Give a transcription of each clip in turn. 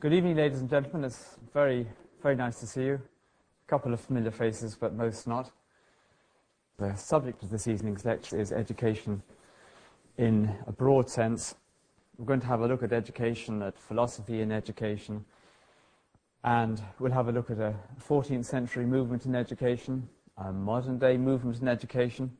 Good evening, ladies and gentlemen. It's very, very nice to see you. A couple of familiar faces, but most not. The subject of this evening's lecture is education in a broad sense. We're going to have a look at education, at philosophy in education, and we'll have a look at a 14th century movement in education, a modern day movement in education,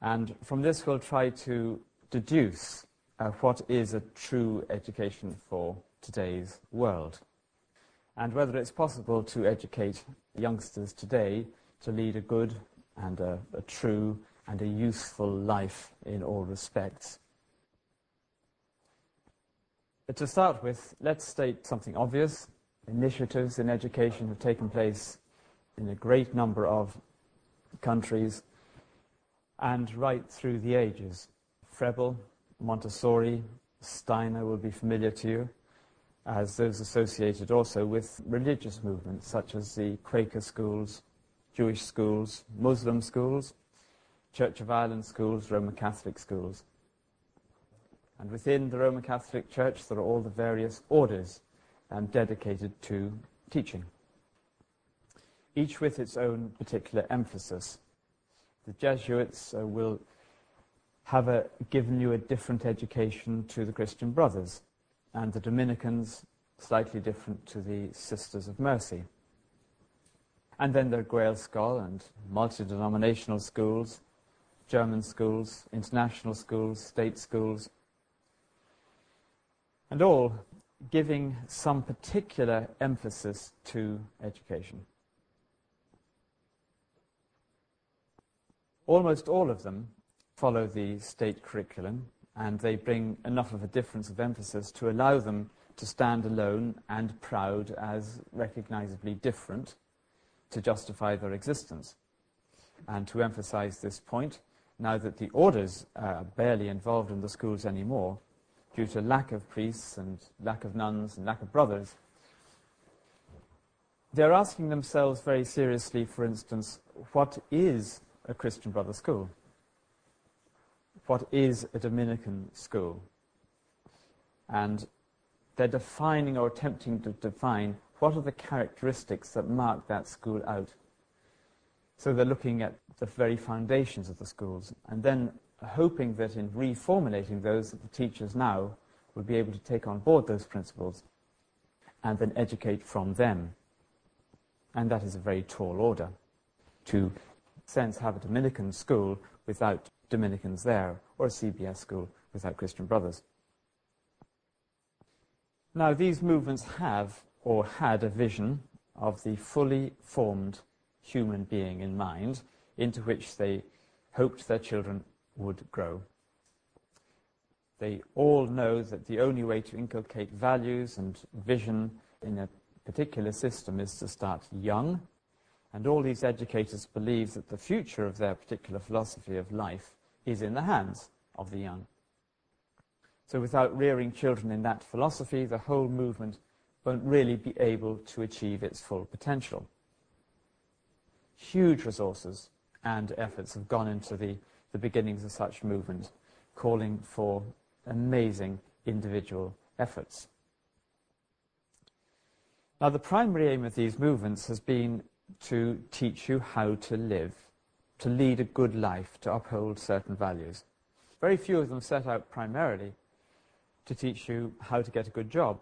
and from this we'll try to deduce uh, what is a true education for today's world, and whether it's possible to educate youngsters today to lead a good and a, a true and a useful life in all respects. But to start with, let's state something obvious. Initiatives in education have taken place in a great number of countries and right through the ages. Froebel, Montessori, Steiner will be familiar to you as those associated also with religious movements such as the Quaker schools, Jewish schools, Muslim schools, Church of Ireland schools, Roman Catholic schools. And within the Roman Catholic Church, there are all the various orders um, dedicated to teaching, each with its own particular emphasis. The Jesuits uh, will have a, given you a different education to the Christian Brothers and the Dominicans slightly different to the Sisters of Mercy. And then there are Gaelscoil and multi-denominational schools, German schools, international schools, state schools, and all giving some particular emphasis to education. Almost all of them follow the state curriculum and they bring enough of a difference of emphasis to allow them to stand alone and proud as recognizably different to justify their existence. And to emphasize this point, now that the orders are barely involved in the schools anymore, due to lack of priests and lack of nuns and lack of brothers, they're asking themselves very seriously, for instance, what is a Christian brother school? What is a Dominican school. And they're defining or attempting to define what are the characteristics that mark that school out. So they're looking at the very foundations of the schools and then hoping that in reformulating those, the teachers now will be able to take on board those principles and then educate from them. And that is a very tall order to sense have a Dominican school without Dominicans there, or a CBS school without Christian Brothers. Now, these movements have or had a vision of the fully formed human being in mind into which they hoped their children would grow. They all know that the only way to inculcate values and vision in a particular system is to start young, and all these educators believe that the future of their particular philosophy of life is in the hands of the young. So without rearing children in that philosophy, the whole movement won't really be able to achieve its full potential. Huge resources and efforts have gone into the, the beginnings of such movement, calling for amazing individual efforts. Now, the primary aim of these movements has been to teach you how to live to lead a good life, to uphold certain values. Very few of them set out primarily to teach you how to get a good job.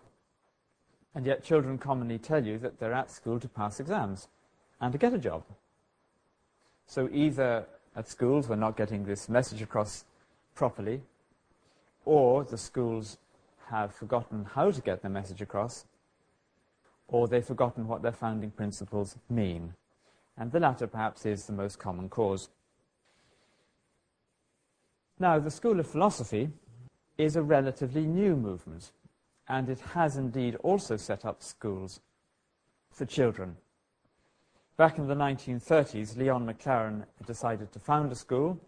And yet children commonly tell you that they're at school to pass exams and to get a job. So either at schools we're not getting this message across properly, or the schools have forgotten how to get the message across, or they've forgotten what their founding principles mean and the latter perhaps is the most common cause. Now, the School of Philosophy is a relatively new movement, and it has indeed also set up schools for children. Back in the 1930s, Leon Maclaren decided to found a school,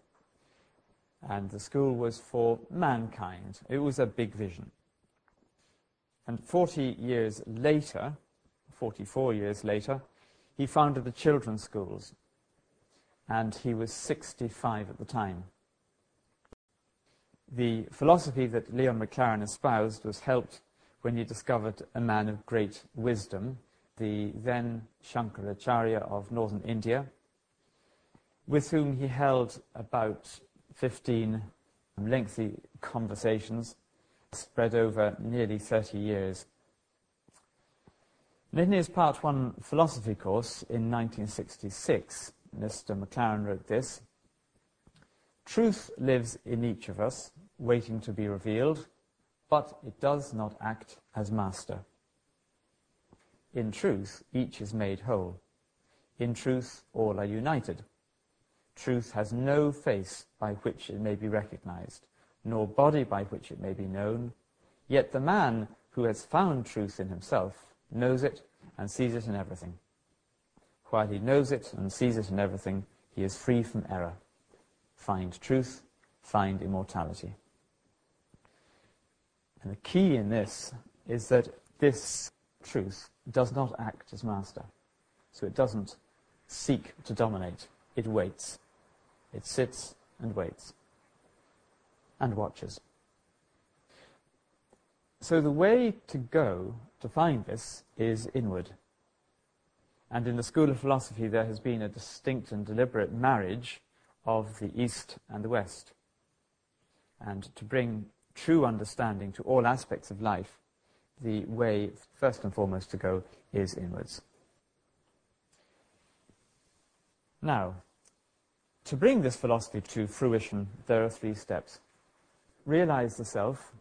and the school was for mankind. It was a big vision. And 40 years later, 44 years later, he founded the children's schools, and he was 65 at the time. The philosophy that Leon Maclaren espoused was helped when he discovered a man of great wisdom, the then Shankaracharya of northern India, with whom he held about 15 lengthy conversations spread over nearly 30 years. In his Part 1 philosophy course in 1966, Mr. Maclaren wrote this Truth lives in each of us, waiting to be revealed, but it does not act as master. In truth, each is made whole. In truth, all are united. Truth has no face by which it may be recognized, nor body by which it may be known. Yet the man who has found truth in himself knows it and sees it in everything. While he knows it and sees it in everything, he is free from error. Find truth, find immortality. And the key in this is that this truth does not act as master. So it doesn't seek to dominate. It waits. It sits and waits and watches. So the way to go to find this is inward. And in the School of Philosophy, there has been a distinct and deliberate marriage of the East and the West. And to bring true understanding to all aspects of life, the way, first and foremost, to go is inwards. Now, to bring this philosophy to fruition, there are three steps. Realize the self,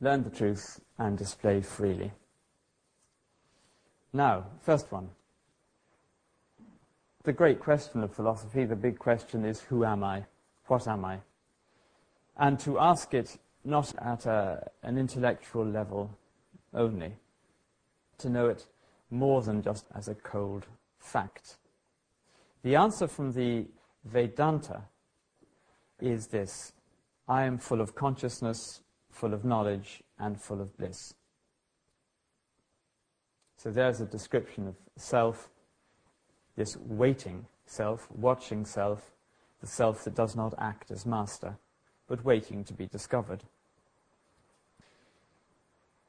learn the truth, and display freely. Now, first one. The great question of philosophy, the big question is, who am I? What am I? And to ask it not at a, an intellectual level only, to know it more than just as a cold fact. The answer from the Vedanta is this I am full of consciousness, full of knowledge, and full of bliss. So there's a description of self, this waiting self, watching self, the self that does not act as master, but waiting to be discovered.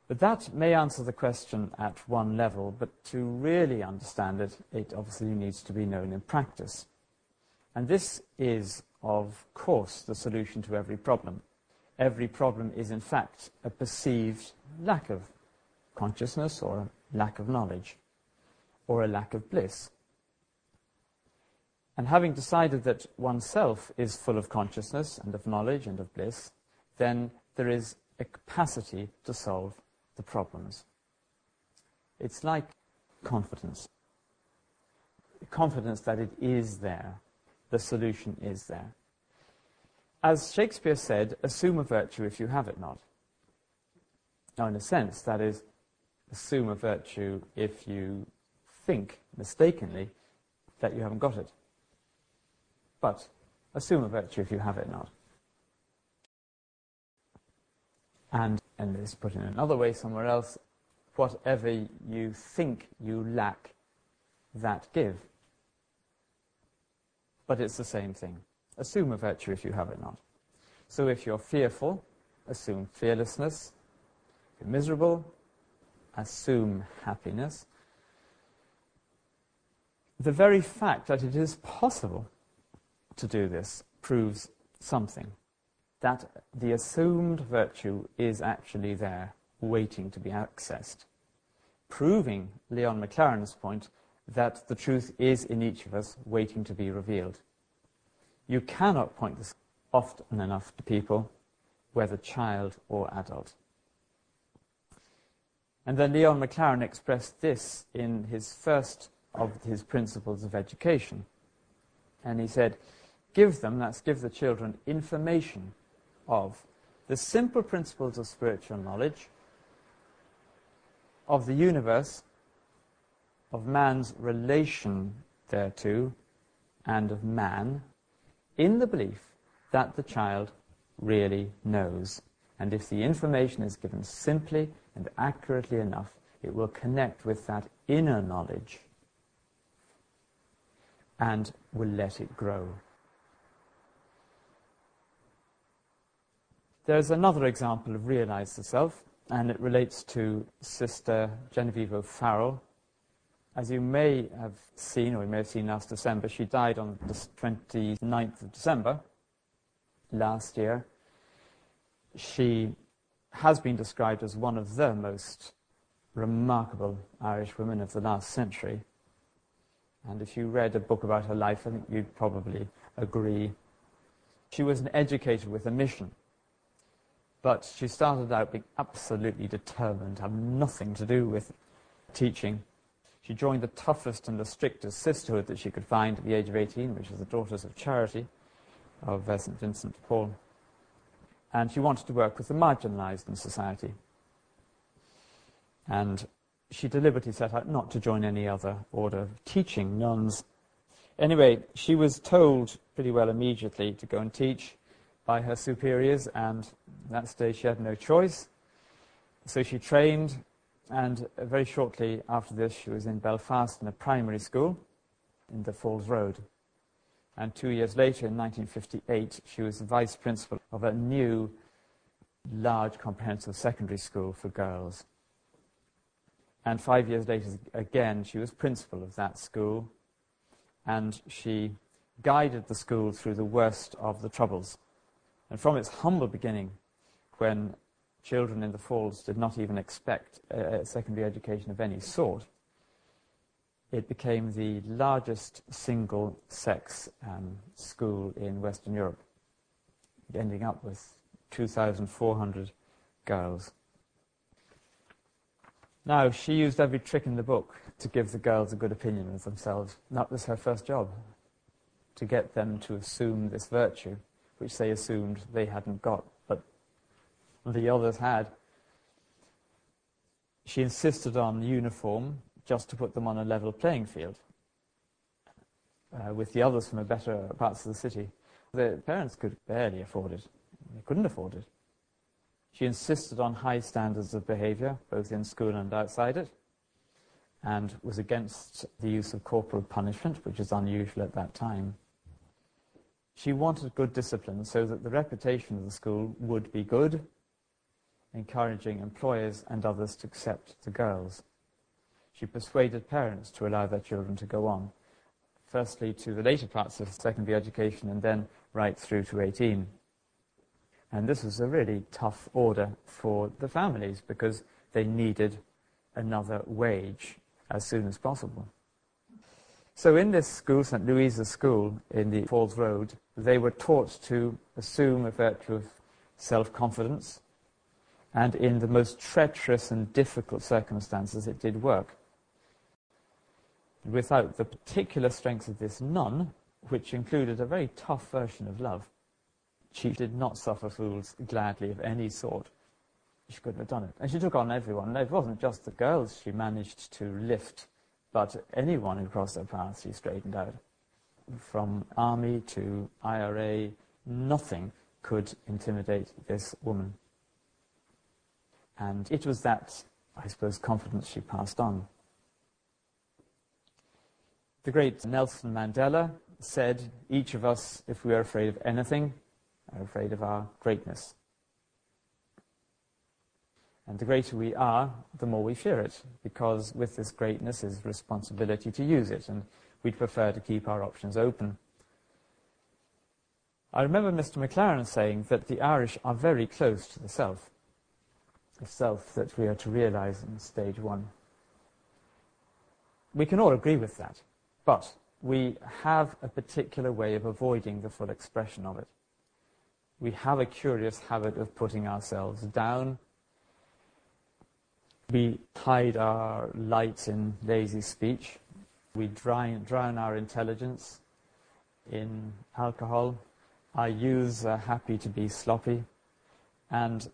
But that may answer the question at one level, but to really understand it, it obviously needs to be known in practice. And this is, of course, the solution to every problem. Every problem is, in fact, a perceived lack of consciousness or a lack of knowledge or a lack of bliss. And having decided that oneself is full of consciousness and of knowledge and of bliss, then there is a capacity to solve the problems. It's like confidence. Confidence that it is there, the solution is there. As Shakespeare said, assume a virtue if you have it not. Now, in a sense, that is, assume a virtue if you think mistakenly that you haven't got it. But assume a virtue if you have it not. And, and this put in another way somewhere else, whatever you think you lack, that give. But it's the same thing. Assume a virtue if you have it not. So if you're fearful, assume fearlessness. If you're miserable, assume happiness. The very fact that it is possible to do this proves something. That the assumed virtue is actually there, waiting to be accessed. Proving Leon Maclaren's point that the truth is in each of us, waiting to be revealed. You cannot point this often enough to people, whether child or adult. And then Leon Maclaren expressed this in his first of his principles of education. And he said, give them, that's give the children, information of the simple principles of spiritual knowledge, of the universe, of man's relation thereto, and of man, in the belief that the child really knows. And if the information is given simply and accurately enough, it will connect with that inner knowledge and will let it grow. There's another example of realize the self, and it relates to Sister Genevieve O'Farrell. As you may have seen, or you may have seen last December, she died on the 29th of December last year. She has been described as one of the most remarkable Irish women of the last century. And if you read a book about her life, I think you'd probably agree. She was an educator with a mission. But she started out being absolutely determined, to have nothing to do with teaching. She joined the toughest and the strictest sisterhood that she could find at the age of 18, which is the Daughters of Charity of uh, St. Vincent de Paul. And she wanted to work with the marginalized in society. And she deliberately set out not to join any other order of teaching nuns. Anyway, she was told pretty well immediately to go and teach by her superiors, and that stage she had no choice. So she trained, and very shortly after this, she was in Belfast in a primary school in the Falls Road. And two years later, in 1958, she was vice principal of a new large comprehensive secondary school for girls. And five years later, again, she was principal of that school, and she guided the school through the worst of the troubles. And from its humble beginning, when children in the Falls did not even expect a secondary education of any sort, it became the largest single sex um, school in Western Europe, ending up with 2,400 girls. Now, she used every trick in the book to give the girls a good opinion of themselves. That was her first job, to get them to assume this virtue, which they assumed they hadn't got, the others had. She insisted on uniform just to put them on a level playing field uh, with the others from the better parts of the city. The parents could barely afford it. They couldn't afford it. She insisted on high standards of behavior, both in school and outside it, and was against the use of corporal punishment, which was unusual at that time. She wanted good discipline so that the reputation of the school would be good, encouraging employers and others to accept the girls. She persuaded parents to allow their children to go on, firstly to the later parts of secondary education and then right through to 18. And this was a really tough order for the families because they needed another wage as soon as possible. So in this school, St. Louisa's School in the Falls Road, they were taught to assume a virtue of self-confidence, and in the most treacherous and difficult circumstances it did work. Without the particular strength of this nun, which included a very tough version of love, she did not suffer fools gladly of any sort. She couldn't have done it. And she took on everyone. It wasn't just the girls she managed to lift, but anyone who crossed her path she straightened out. From army to IRA, nothing could intimidate this woman. And it was that, I suppose, confidence she passed on. The great Nelson Mandela said, each of us, if we are afraid of anything, are afraid of our greatness. And the greater we are, the more we fear it, because with this greatness is responsibility to use it, and we'd prefer to keep our options open. I remember Mr. Maclaren saying that the Irish are very close to the self, the self that we are to realize in stage one. We can all agree with that, but we have a particular way of avoiding the full expression of it we have a curious habit of putting ourselves down. We hide our light in lazy speech. We drown, drown our intelligence in alcohol. Our youths are happy to be sloppy. And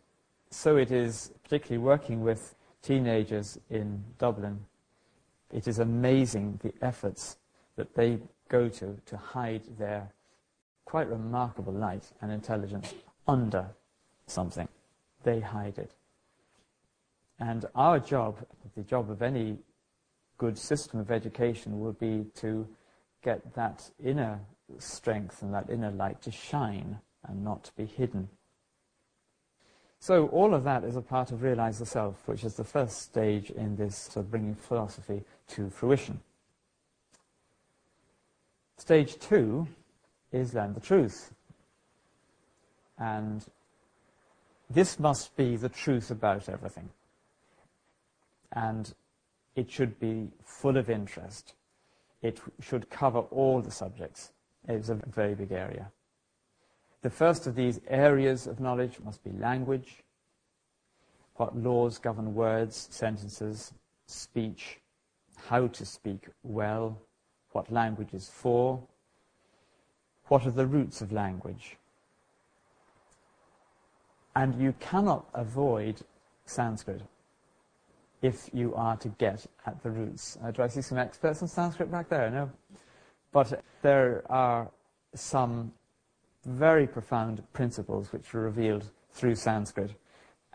so it is, particularly working with teenagers in Dublin, it is amazing the efforts that they go to to hide their quite remarkable light and intelligence under something. They hide it. And our job, the job of any good system of education, would be to get that inner strength and that inner light to shine and not to be hidden. So all of that is a part of Realize the Self, which is the first stage in this sort of bringing philosophy to fruition. Stage two is learn the truth. And this must be the truth about everything. And it should be full of interest. It should cover all the subjects. It's a very big area. The first of these areas of knowledge must be language, what laws govern words, sentences, speech, how to speak well, what language is for, what are the roots of language. And you cannot avoid Sanskrit if you are to get at the roots. Uh, do I see some experts in Sanskrit back there? No. But there are some very profound principles which are revealed through Sanskrit.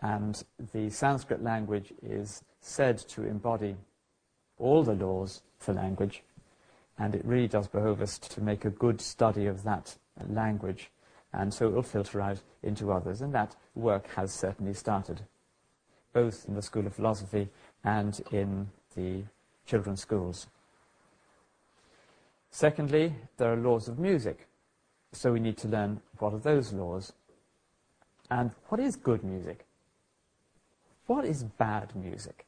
And the Sanskrit language is said to embody all the laws for language. And it really does behove us to make a good study of that language. And so it will filter out into others. And that work has certainly started, both in the School of Philosophy and in the children's schools. Secondly, there are laws of music. So we need to learn what are those laws and what is good music? What is bad music?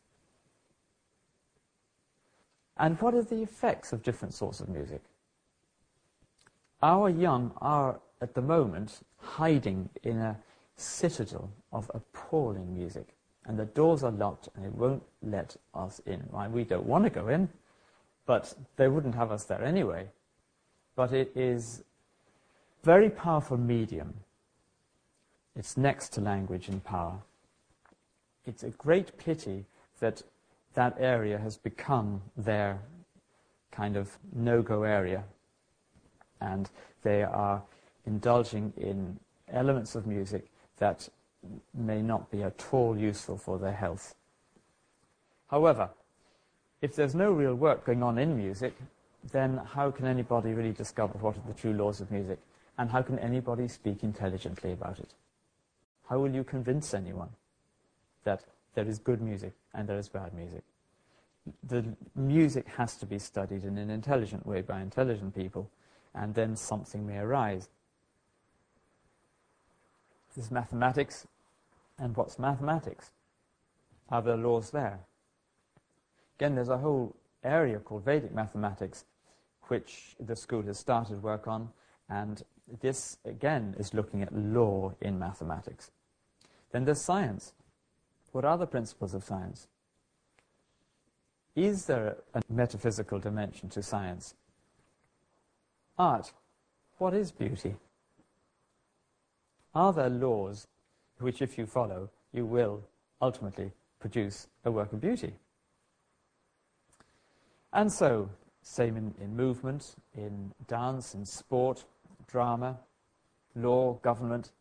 And what are the effects of different sorts of music? Our young are, at the moment, hiding in a citadel of appalling music. And the doors are locked and it won't let us in. We don't want to go in, but they wouldn't have us there anyway. But it is very powerful medium. It's next to language in power. It's a great pity that that area has become their kind of no-go area. And they are indulging in elements of music that may not be at all useful for their health. However, if there's no real work going on in music, then how can anybody really discover what are the true laws of music? And how can anybody speak intelligently about it? How will you convince anyone that there is good music and there is bad music? The music has to be studied in an intelligent way by intelligent people, and then something may arise. This is mathematics, and what's mathematics? Are there laws there? Again, there's a whole area called Vedic mathematics, which the school has started work on, and this, again, is looking at law in mathematics. Then there's science. What are the principles of science? Is there a metaphysical dimension to science? Art. What is beauty? Are there laws which, if you follow, you will ultimately produce a work of beauty? And so, same in, in movement, in dance, in sport, drama, law, government.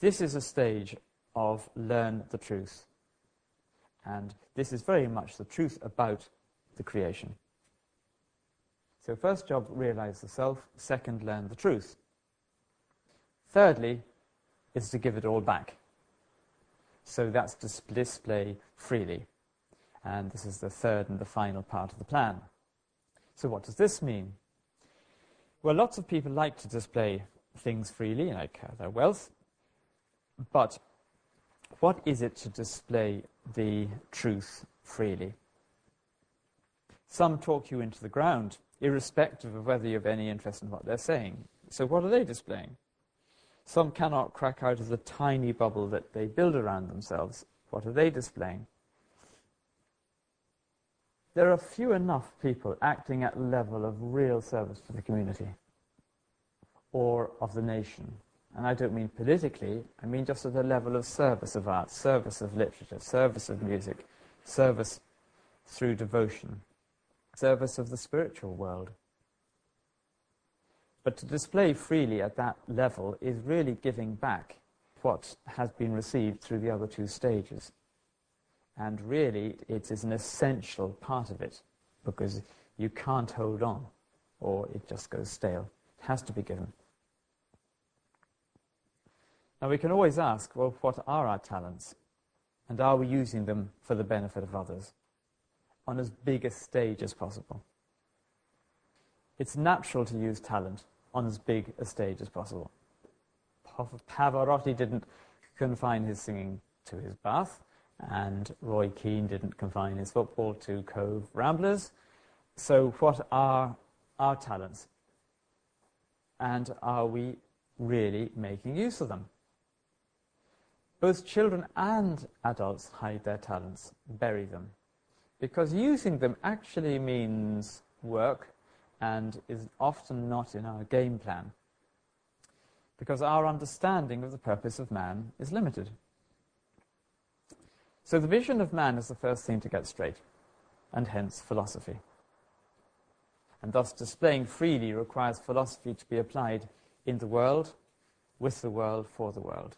This is a stage of learn the truth. And this is very much the truth about the creation. So first job, realize the self. Second, learn the truth. Thirdly, is to give it all back. So that's to display freely. And this is the third and the final part of the plan. So what does this mean? Well, lots of people like to display things freely, like uh, their wealth, but what is it to display the truth freely? Some talk you into the ground, irrespective of whether you have any interest in what they're saying. So what are they displaying? Some cannot crack out of the tiny bubble that they build around themselves. What are they displaying? There are few enough people acting at the level of real service to the community or of the nation. And I don't mean politically, I mean just at the level of service of art, service of literature, service of music, service through devotion, service of the spiritual world. But to display freely at that level is really giving back what has been received through the other two stages. And really, it is an essential part of it because you can't hold on or it just goes stale. It has to be given. Now we can always ask, well, what are our talents? And are we using them for the benefit of others? On as big a stage as possible. It's natural to use talent on as big a stage as possible. Pavarotti didn't confine his singing to his bath, and Roy Keane didn't confine his football to Cobh Ramblers. So, what are our talents? And are we really making use of them? Both children and adults hide their talents, bury them, because using them actually means work and is often not in our game plan, because our understanding of the purpose of man is limited. So the vision of man is the first thing to get straight, and hence philosophy. And thus displaying freely requires philosophy to be applied in the world, with the world, for the world.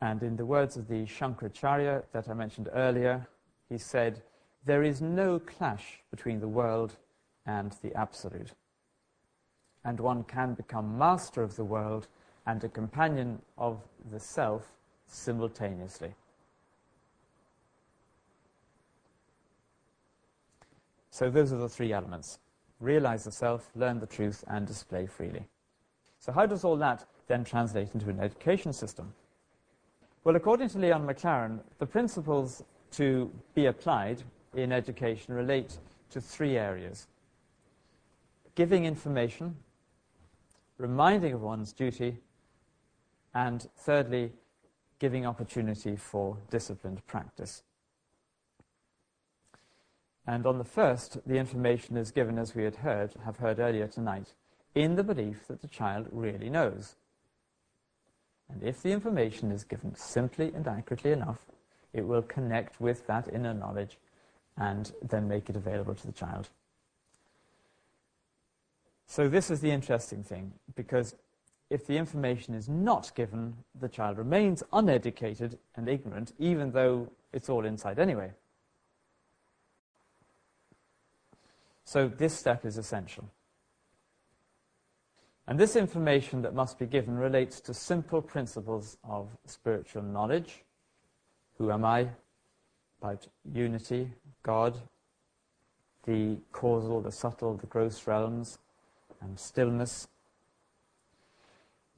And in the words of the Shankaracharya that I mentioned earlier, he said, There is no clash between the world and the absolute. And one can become master of the world and a companion of the self simultaneously. So those are the three elements. Realize the self, learn the truth, and display freely. So how does all that then translate into an education system? Well, according to Leon McLaren, the principles to be applied in education relate to three areas giving information, reminding of one's duty, and thirdly, giving opportunity for disciplined practice. And on the first, the information is given, as we had heard, have heard earlier tonight, in the belief that the child really knows. And if the information is given simply and accurately enough, it will connect with that inner knowledge and then make it available to the child. So this is the interesting thing, because if the information is not given, the child remains uneducated and ignorant, even though it's all inside anyway. So this step is essential. And this information that must be given relates to simple principles of spiritual knowledge. Who am I? About unity, God, the causal, the subtle, the gross realms, and stillness.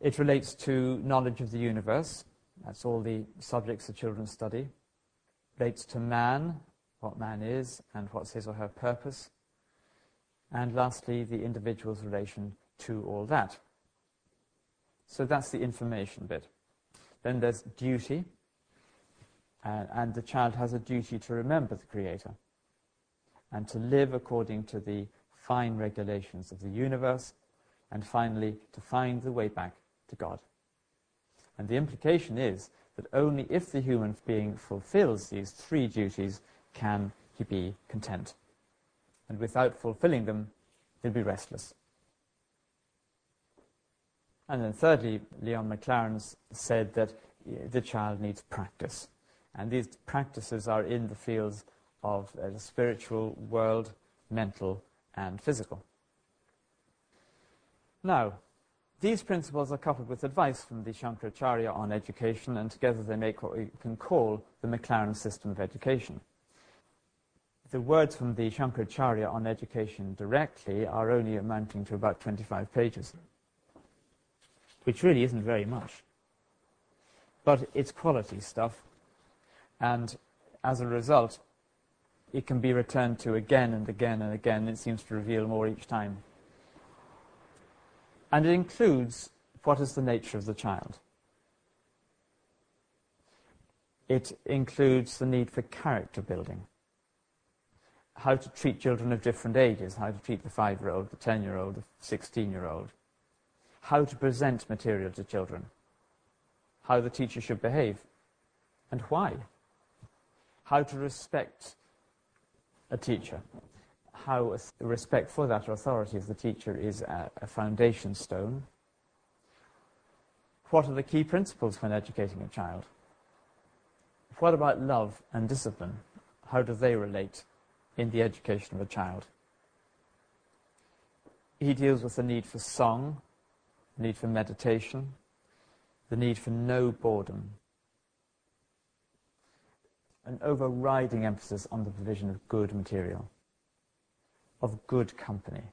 It relates to knowledge of the universe. That's all the subjects the children study. Relates to man, what man is, and what's his or her purpose. And lastly, the individual's relation to all that. So that's the information bit. Then there's duty, uh, and the child has a duty to remember the Creator and to live according to the fine regulations of the universe, and finally, to find the way back to God. And the implication is that only if the human being fulfills these three duties can he be content. And without fulfilling them, he'll be restless. And then thirdly, Leon McLaren said that the child needs practice. And these practices are in the fields of uh, the spiritual world, mental, and physical. Now, these principles are coupled with advice from the Shankaracharya on education, and together they make what we can call the McLaren system of education. The words from the Shankaracharya on education directly are only amounting to about 25 pages which really isn't very much. But it's quality stuff, and as a result, it can be returned to again and again and again. It seems to reveal more each time. And it includes what is the nature of the child. It includes the need for character building. How to treat children of different ages, how to treat the five year old, the 10 year old, the 16 year old, how to present material to children, how the teacher should behave, and why, how to respect a teacher, how respect for that authority of the teacher is a, a foundation stone. What are the key principles when educating a child? What about love and discipline? How do they relate in the education of a child? He deals with the need for song, the need for meditation, the need for no boredom, an overriding emphasis on the provision of good material, of good company.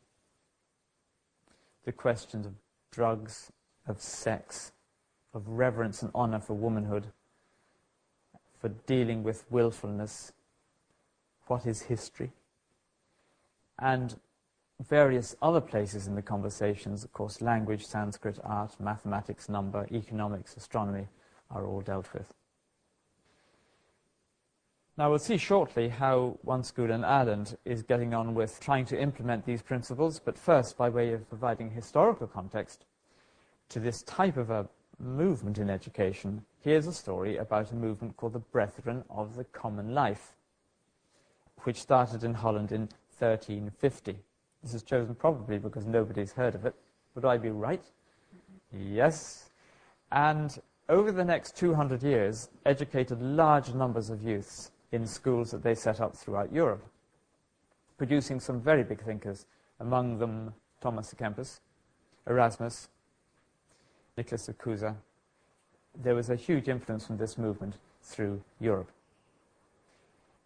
The questions of drugs, of sex, of reverence and honor for womanhood, for dealing with willfulness, what is history, and various other places in the conversations, of course, language, Sanskrit, art, mathematics, number, economics, astronomy, are all dealt with. Now, we'll see shortly how One School in Ireland is getting on with trying to implement these principles, but first, by way of providing historical context to this type of a movement in education, here's a story about a movement called the Brethren of the Common Life, which started in Holland in 1350. This is chosen probably because nobody's heard of it. Would I be right? Yes. And over the next 200 years, educated large numbers of youths in schools that they set up throughout Europe, producing some very big thinkers, among them Thomas à Kempis, Erasmus, Nicholas of Cusa. There was a huge influence from this movement through Europe.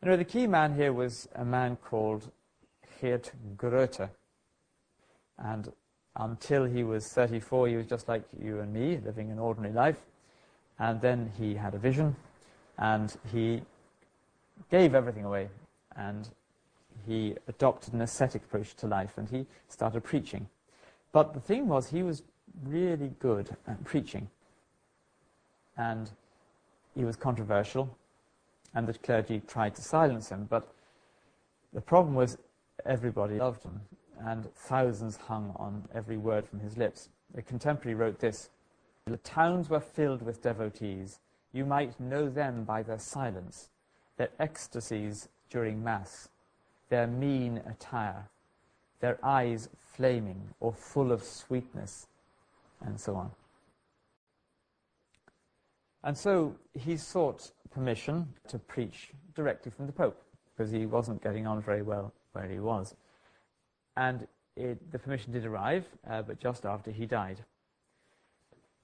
You know, the key man here was a man called Geert Groote. And until he was 34, he was just like you and me, living an ordinary life. And then he had a vision, and he gave everything away, and he adopted an ascetic approach to life, and he started preaching. But the thing was, he was really good at preaching, and he was controversial, and the clergy tried to silence him. But the problem was, everybody loved him, and thousands hung on every word from his lips. A contemporary wrote this The towns were filled with devotees. You might know them by their silence their ecstasies during Mass, their mean attire, their eyes flaming or full of sweetness, and so on. And so he sought permission to preach directly from the Pope, because he wasn't getting on very well where he was. And it, the permission did arrive, uh, but just after he died.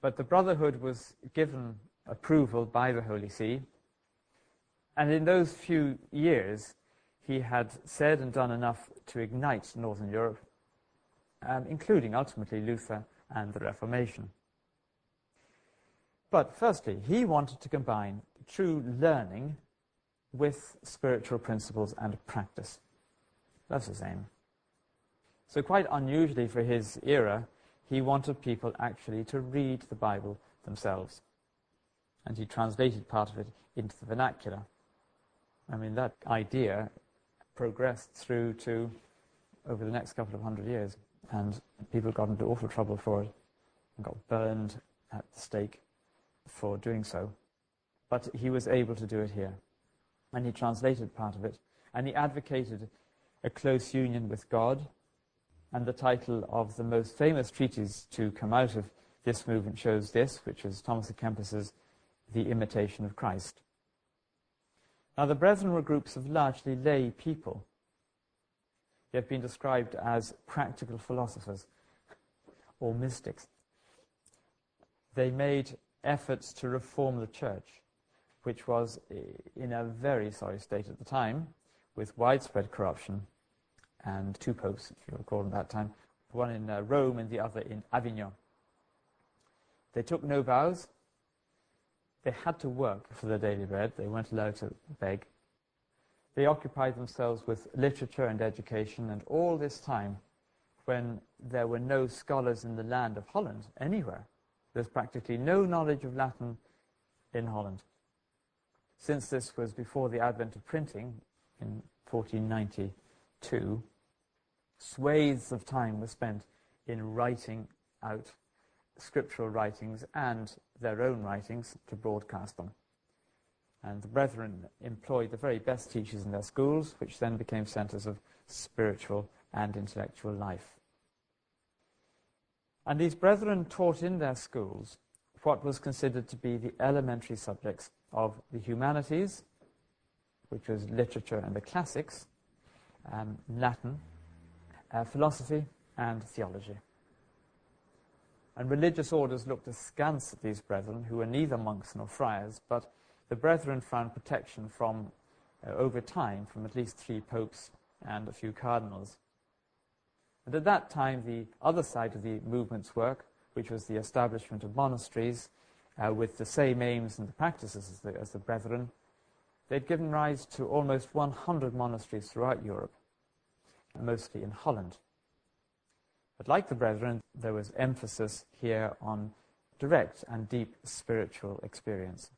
But the Brotherhood was given approval by the Holy See and in those few years, he had said and done enough to ignite Northern Europe, um, including ultimately Luther and the Reformation. But firstly, he wanted to combine true learning with spiritual principles and practice. That's his aim. So, quite unusually for his era, he wanted people actually to read the Bible themselves. And he translated part of it into the vernacular. I mean, that idea progressed through to over the next couple of hundred years, and people got into awful trouble for it and got burned at the stake for doing so. But he was able to do it here, and he translated part of it, and he advocated a close union with God. And the title of the most famous treatise to come out of this movement shows this, which is Thomas à Kempis's The Imitation of Christ. Now, the Brethren were groups of largely lay people. They have been described as practical philosophers or mystics. They made efforts to reform the church, which was in a very sorry state at the time, with widespread corruption and two popes, if you recall, at that time, one in uh, Rome and the other in Avignon. They took no vows, they had to work for their daily bread. They weren't allowed to beg. They occupied themselves with literature and education, and all this time, when there were no scholars in the land of Holland anywhere, there's practically no knowledge of Latin in Holland. Since this was before the advent of printing in 1492, swathes of time were spent in writing out scriptural writings and their own writings to broadcast them. And the brethren employed the very best teachers in their schools, which then became centers of spiritual and intellectual life. And these brethren taught in their schools what was considered to be the elementary subjects of the humanities, which was literature and the classics, um, Latin, uh, philosophy, and theology. And religious orders looked askance at these brethren, who were neither monks nor friars, but the brethren found protection from, uh, over time, from at least three popes and a few cardinals. And at that time, the other side of the movement's work, which was the establishment of monasteries uh, with the same aims and the practices as the, as the brethren, they'd given rise to almost 100 monasteries throughout Europe, mostly in Holland. But like the brethren, there was emphasis here on direct and deep spiritual experience.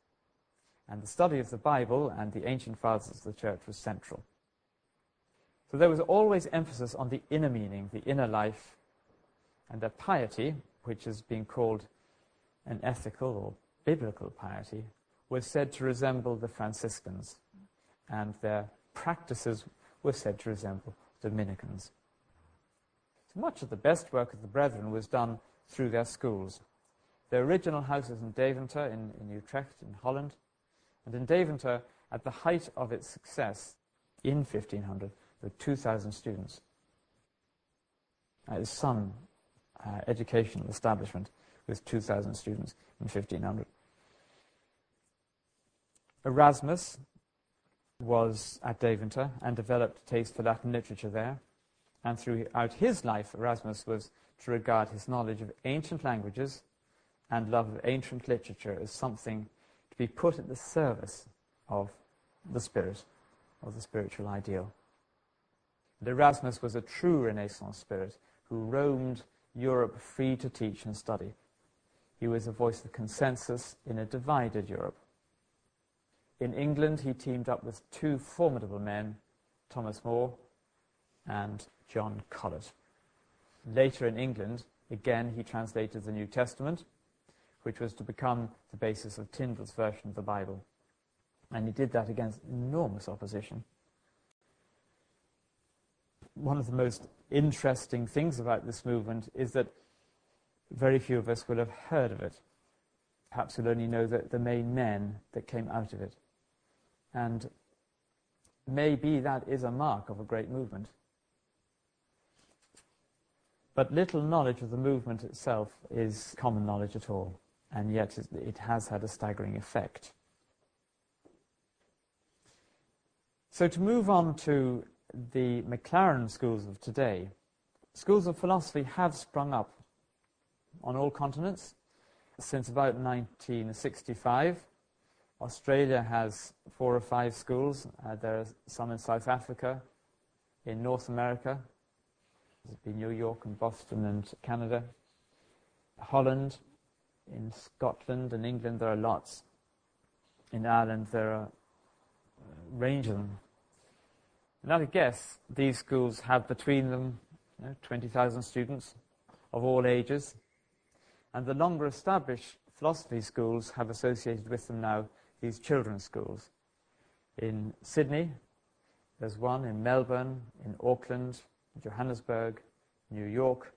And the study of the Bible and the ancient fathers of the church was central. So there was always emphasis on the inner meaning, the inner life, and their piety, which is being called an ethical or biblical piety, was said to resemble the Franciscans, and their practices were said to resemble Dominicans. So much of the best work of the brethren was done through their schools. Their original house is in Deventer, in, in Utrecht, in Holland, and in Deventer, at the height of its success in 1500, with 2,000 students. Uh, some uh, educational establishment with 2,000 students in 1500. Erasmus was at Deventer and developed a taste for Latin literature there. And throughout his life, Erasmus was to regard his knowledge of ancient languages and love of ancient literature as something to be put at the service of the spirit, of the spiritual ideal. And Erasmus was a true Renaissance spirit who roamed Europe free to teach and study. He was a voice of consensus in a divided Europe. In England, he teamed up with two formidable men, Thomas More and John Colet. Later in England, again, he translated the New Testament, which was to become the basis of Tyndale's version of the Bible. And he did that against enormous opposition one of the most interesting things about this movement is that very few of us will have heard of it. Perhaps we'll only know the, the main men that came out of it. And maybe that is a mark of a great movement. But little knowledge of the movement itself is common knowledge at all, and yet it has had a staggering effect. So to move on to the MacLaren schools of today, schools of philosophy have sprung up on all continents since about 1965. Australia has four or five schools. Uh, there are some in South Africa, in North America, there's New York and Boston and Canada, Holland, in Scotland and England there are lots. In Ireland there are a range of them. And a guess, these schools have between them you know, 20,000 students of all ages. And the longer established philosophy schools have associated with them now these children's schools. In Sydney, there's one, in Melbourne, in Auckland, Johannesburg, New York,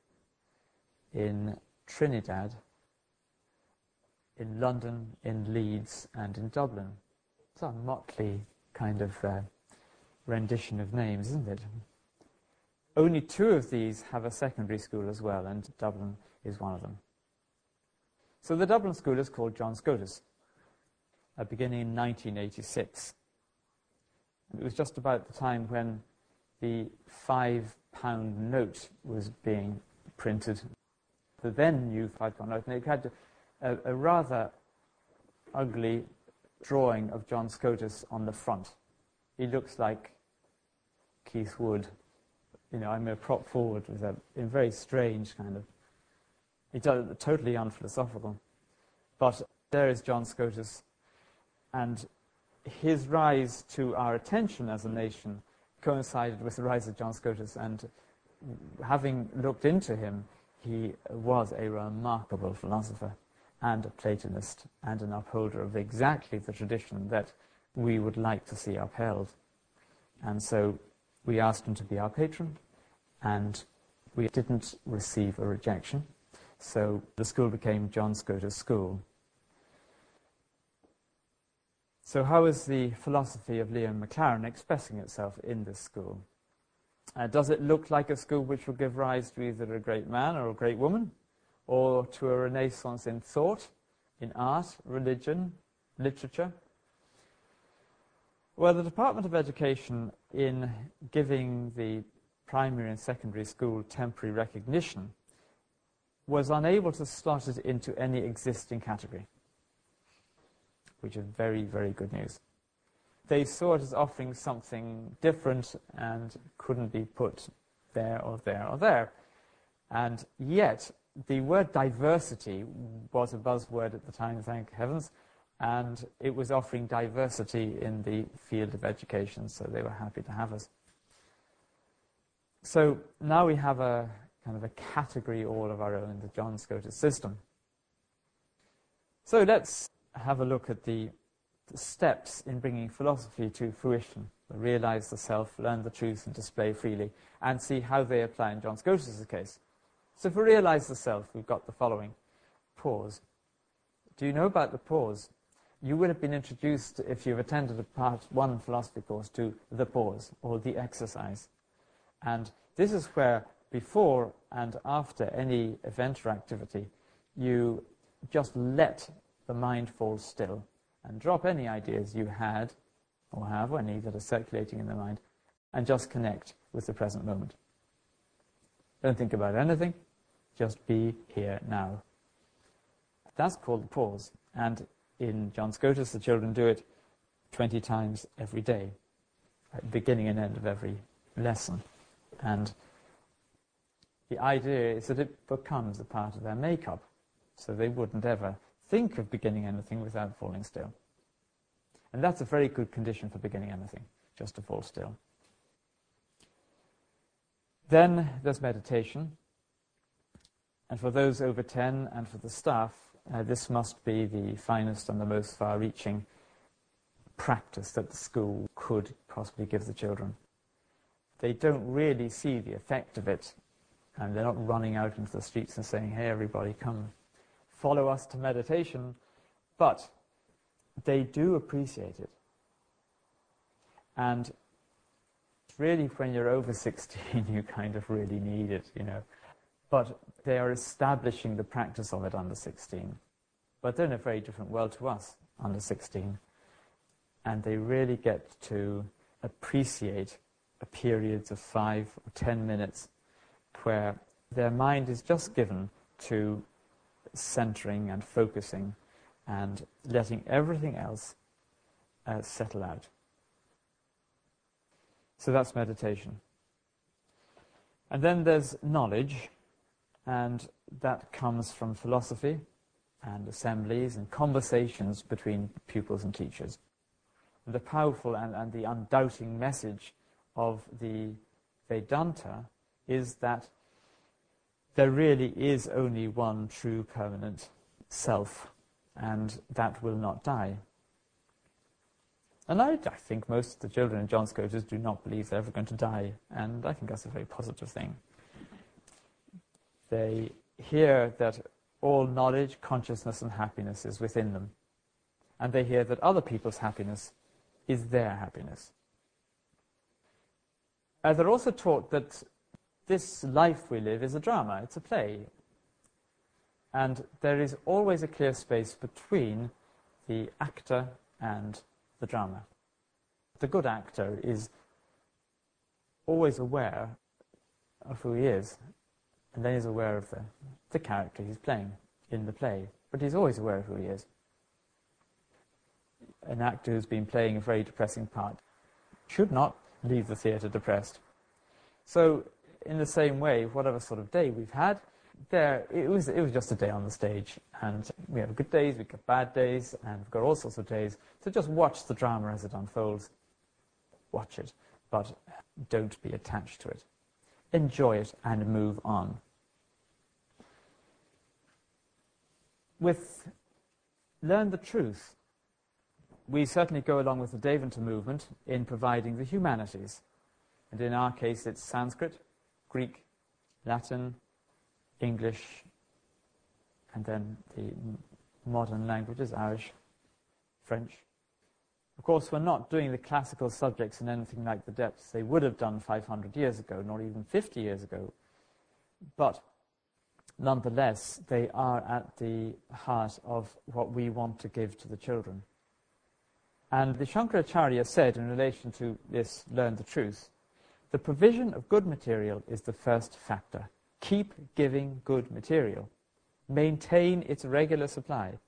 in Trinidad, in London, in Leeds, and in Dublin. It's a motley kind of uh, rendition of names, isn't it? Only two of these have a secondary school as well, and Dublin is one of them. So the Dublin School is called John Scotus, uh, beginning in 1986. It was just about the time when the five pound note was being printed, the then new five pound note, and it had a, a rather ugly drawing of John Scotus on the front he looks like Keith Wood. You know, I'm a prop forward with a, a very strange kind of, it's totally unphilosophical. But there is John Scotus, and his rise to our attention as a nation coincided with the rise of John Scotus, and having looked into him, he was a remarkable philosopher and a Platonist and an upholder of exactly the tradition that we would like to see upheld. And so we asked him to be our patron, and we didn't receive a rejection. So the school became John Scotus School. So how is the philosophy of Leon MacLaren expressing itself in this school? Uh, does it look like a school which will give rise to either a great man or a great woman, or to a renaissance in thought, in art, religion, literature? Well, the Department of Education, in giving the primary and secondary school temporary recognition, was unable to slot it into any existing category, which is very, very good news. They saw it as offering something different and couldn't be put there or there or there. And yet, the word diversity was a buzzword at the time, thank heavens, and it was offering diversity in the field of education, so they were happy to have us. So now we have a kind of a category all of our own, in the John Scotus system. So let's have a look at the, the steps in bringing philosophy to fruition. Realize the self, learn the truth, and display freely, and see how they apply in John Scotus' case. So for realize the self, we've got the following. Pause. Do you know about the pause? You would have been introduced, if you've attended a part one philosophy course, to the pause, or the exercise. And this is where before and after any event or activity, you just let the mind fall still and drop any ideas you had or have, or any that are circulating in the mind, and just connect with the present moment. Don't think about anything, just be here now. That's called the pause. And in John Scotus, the children do it 20 times every day, at beginning and end of every lesson. And the idea is that it becomes a part of their makeup, so they wouldn't ever think of beginning anything without falling still. And that's a very good condition for beginning anything, just to fall still. Then there's meditation. And for those over 10 and for the staff, uh, this must be the finest and the most far reaching practice that the school could possibly give the children. They don't really see the effect of it and they're not running out into the streets and saying, hey, everybody, come follow us to meditation. But they do appreciate it. And really, when you're over 16, you kind of really need it, you know. But they are establishing the practice of it under 16. But they're in a very different world to us under 16. And they really get to appreciate periods of five or ten minutes where their mind is just given to centering and focusing and letting everything else uh, settle out. So that's meditation. And then there's knowledge, and that comes from philosophy and assemblies and conversations between pupils and teachers. The powerful and, and the undoubting message of the Vedanta is that there really is only one true permanent self, and that will not die. And I, I, think most of the children in John Scotus do not believe they're ever going to die, and I think that's a very positive thing. They hear that all knowledge, consciousness, and happiness is within them, and they hear that other people's happiness is their happiness. Uh, they're also taught that this life we live is a drama, it's a play. And there is always a clear space between the actor and the drama. The good actor is always aware of who he is, and then he's aware of the, the character he's playing in the play, but he's always aware of who he is. An actor who's been playing a very depressing part should not leave the theatre depressed. So in the same way, whatever sort of day we've had, there it was it was just a day on the stage, and we have good days, we get bad days, and we've got all sorts of days. So just watch the drama as it unfolds. Watch it, but don't be attached to it. Enjoy it and move on. With learn the truth, we certainly go along with the Deventer movement in providing the humanities. And in our case, it's Sanskrit, Greek, Latin, English, and then the modern languages, Irish, French. Of course, we're not doing the classical subjects in anything like the depths they would have done 500 years ago, nor even 50 years ago. But nonetheless, they are at the heart of what we want to give to the children. And the Shankaracharya said in relation to this, learn the truth, the provision of good material is the first factor. Keep giving good material. Maintain its regular supply.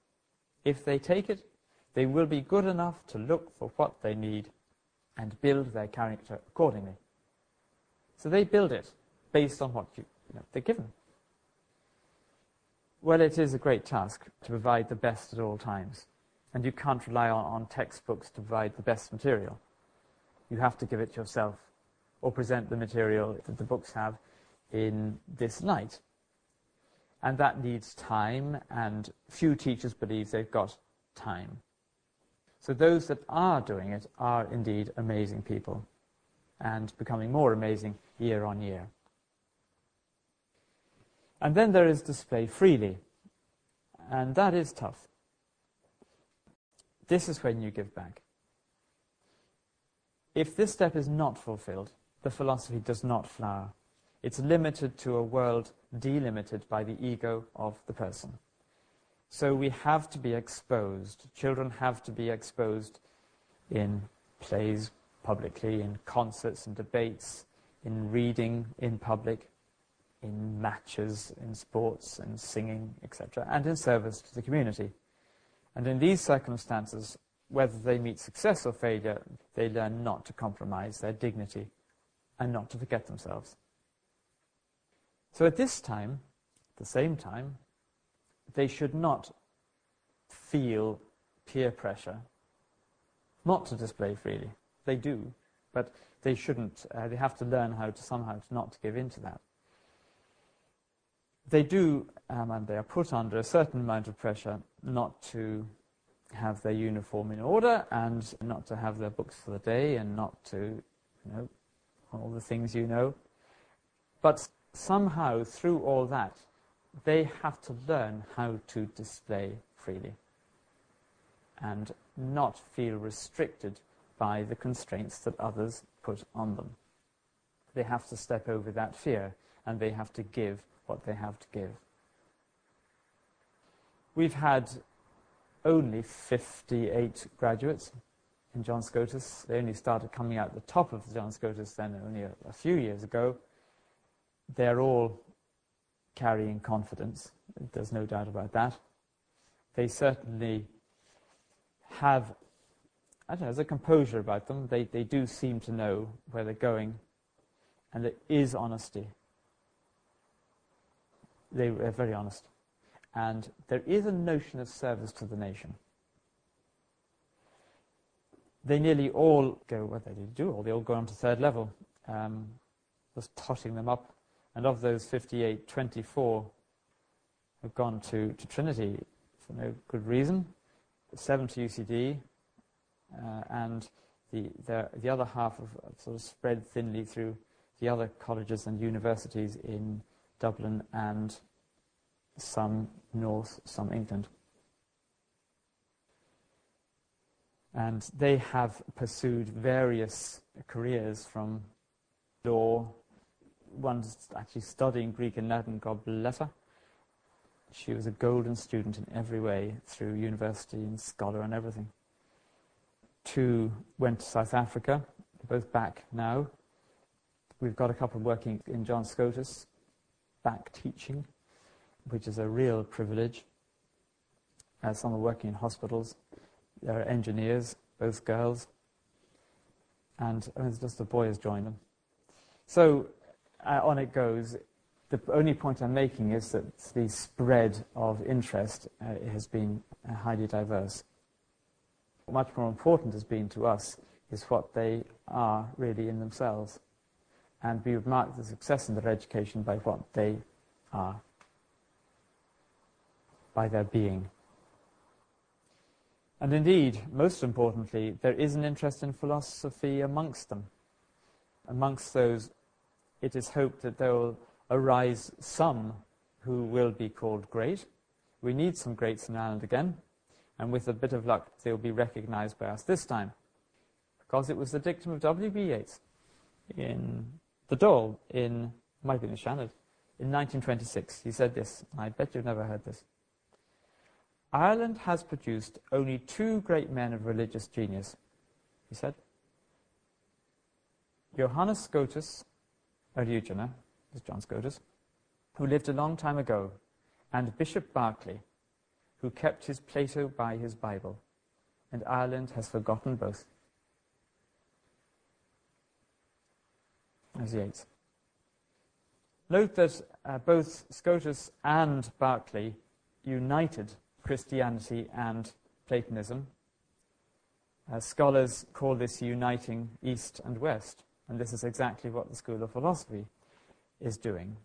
If they take it, they will be good enough to look for what they need and build their character accordingly. So they build it based on what you, you know, they're given. Well, it is a great task to provide the best at all times. And you can't rely on, on textbooks to provide the best material. You have to give it yourself or present the material that the books have in this light. And that needs time, and few teachers believe they've got time. So those that are doing it are indeed amazing people and becoming more amazing year on year. And then there is display freely, and that is tough. This is when you give back. If this step is not fulfilled, the philosophy does not flower. It's limited to a world delimited by the ego of the person. So we have to be exposed. Children have to be exposed in plays publicly, in concerts and debates, in reading in public, in matches, in sports, and singing, etc., and in service to the community. And in these circumstances, whether they meet success or failure, they learn not to compromise their dignity and not to forget themselves. So at this time, at the same time, they should not feel peer pressure not to display freely. They do, but they shouldn't. Uh, they have to learn how to somehow to not to give in to that. They do, um, and they are put under a certain amount of pressure not to have their uniform in order and not to have their books for the day and not to, you know, all the things you know. But somehow, through all that, they have to learn how to display freely and not feel restricted by the constraints that others put on them. They have to step over that fear and they have to give what they have to give. We've had only 58 graduates in John Scotus. They only started coming out the top of John Scotus then only a, a few years ago. They're all carrying confidence. There's no doubt about that. They certainly have, I don't know, there's a composure about them. They, they do seem to know where they're going, and there is honesty. They are very honest. And there is a notion of service to the nation. They nearly all go, what they do all, they all go on to third level. Um, just totting them up. And of those 58, 24 have gone to, to Trinity for no good reason, seven to UCD, uh, and the, the, the, other half have sort of spread thinly through the other colleges and universities in Dublin and some North, some England. And they have pursued various careers from law. One's actually studying Greek and Latin, God bless her. She was a golden student in every way through university and scholar and everything. Two went to South Africa, both back now. We've got a couple working in John Scotus, back teaching which is a real privilege. Uh, some are working in hospitals. There are engineers, both girls. And I mean, just a boy has joined them. So uh, on it goes. The only point I'm making is that the spread of interest uh, has been uh, highly diverse. Much more important has been to us is what they are really in themselves. And we would mark the success in their education by what they are by their being. And indeed, most importantly, there is an interest in philosophy amongst them. Amongst those, it is hoped that there will arise some who will be called great. We need some greats in Ireland again, and with a bit of luck, they will be recognized by us this time. Because it was the dictum of W.B. Yeats in The Dáil, in, might be the Seanad, in 1926. He said this, I bet you've never heard this. Ireland has produced only two great men of religious genius, he said. Johannes Scotus, Eriugena, is John Scotus, who lived a long time ago, and Bishop Berkeley, who kept his Plato by his Bible, and Ireland has forgotten both. As Yeats. Note that uh, both Scotus and Berkeley united Christianity and Platonism. Uh, scholars call this uniting East and West, and this is exactly what the School of Philosophy is doing,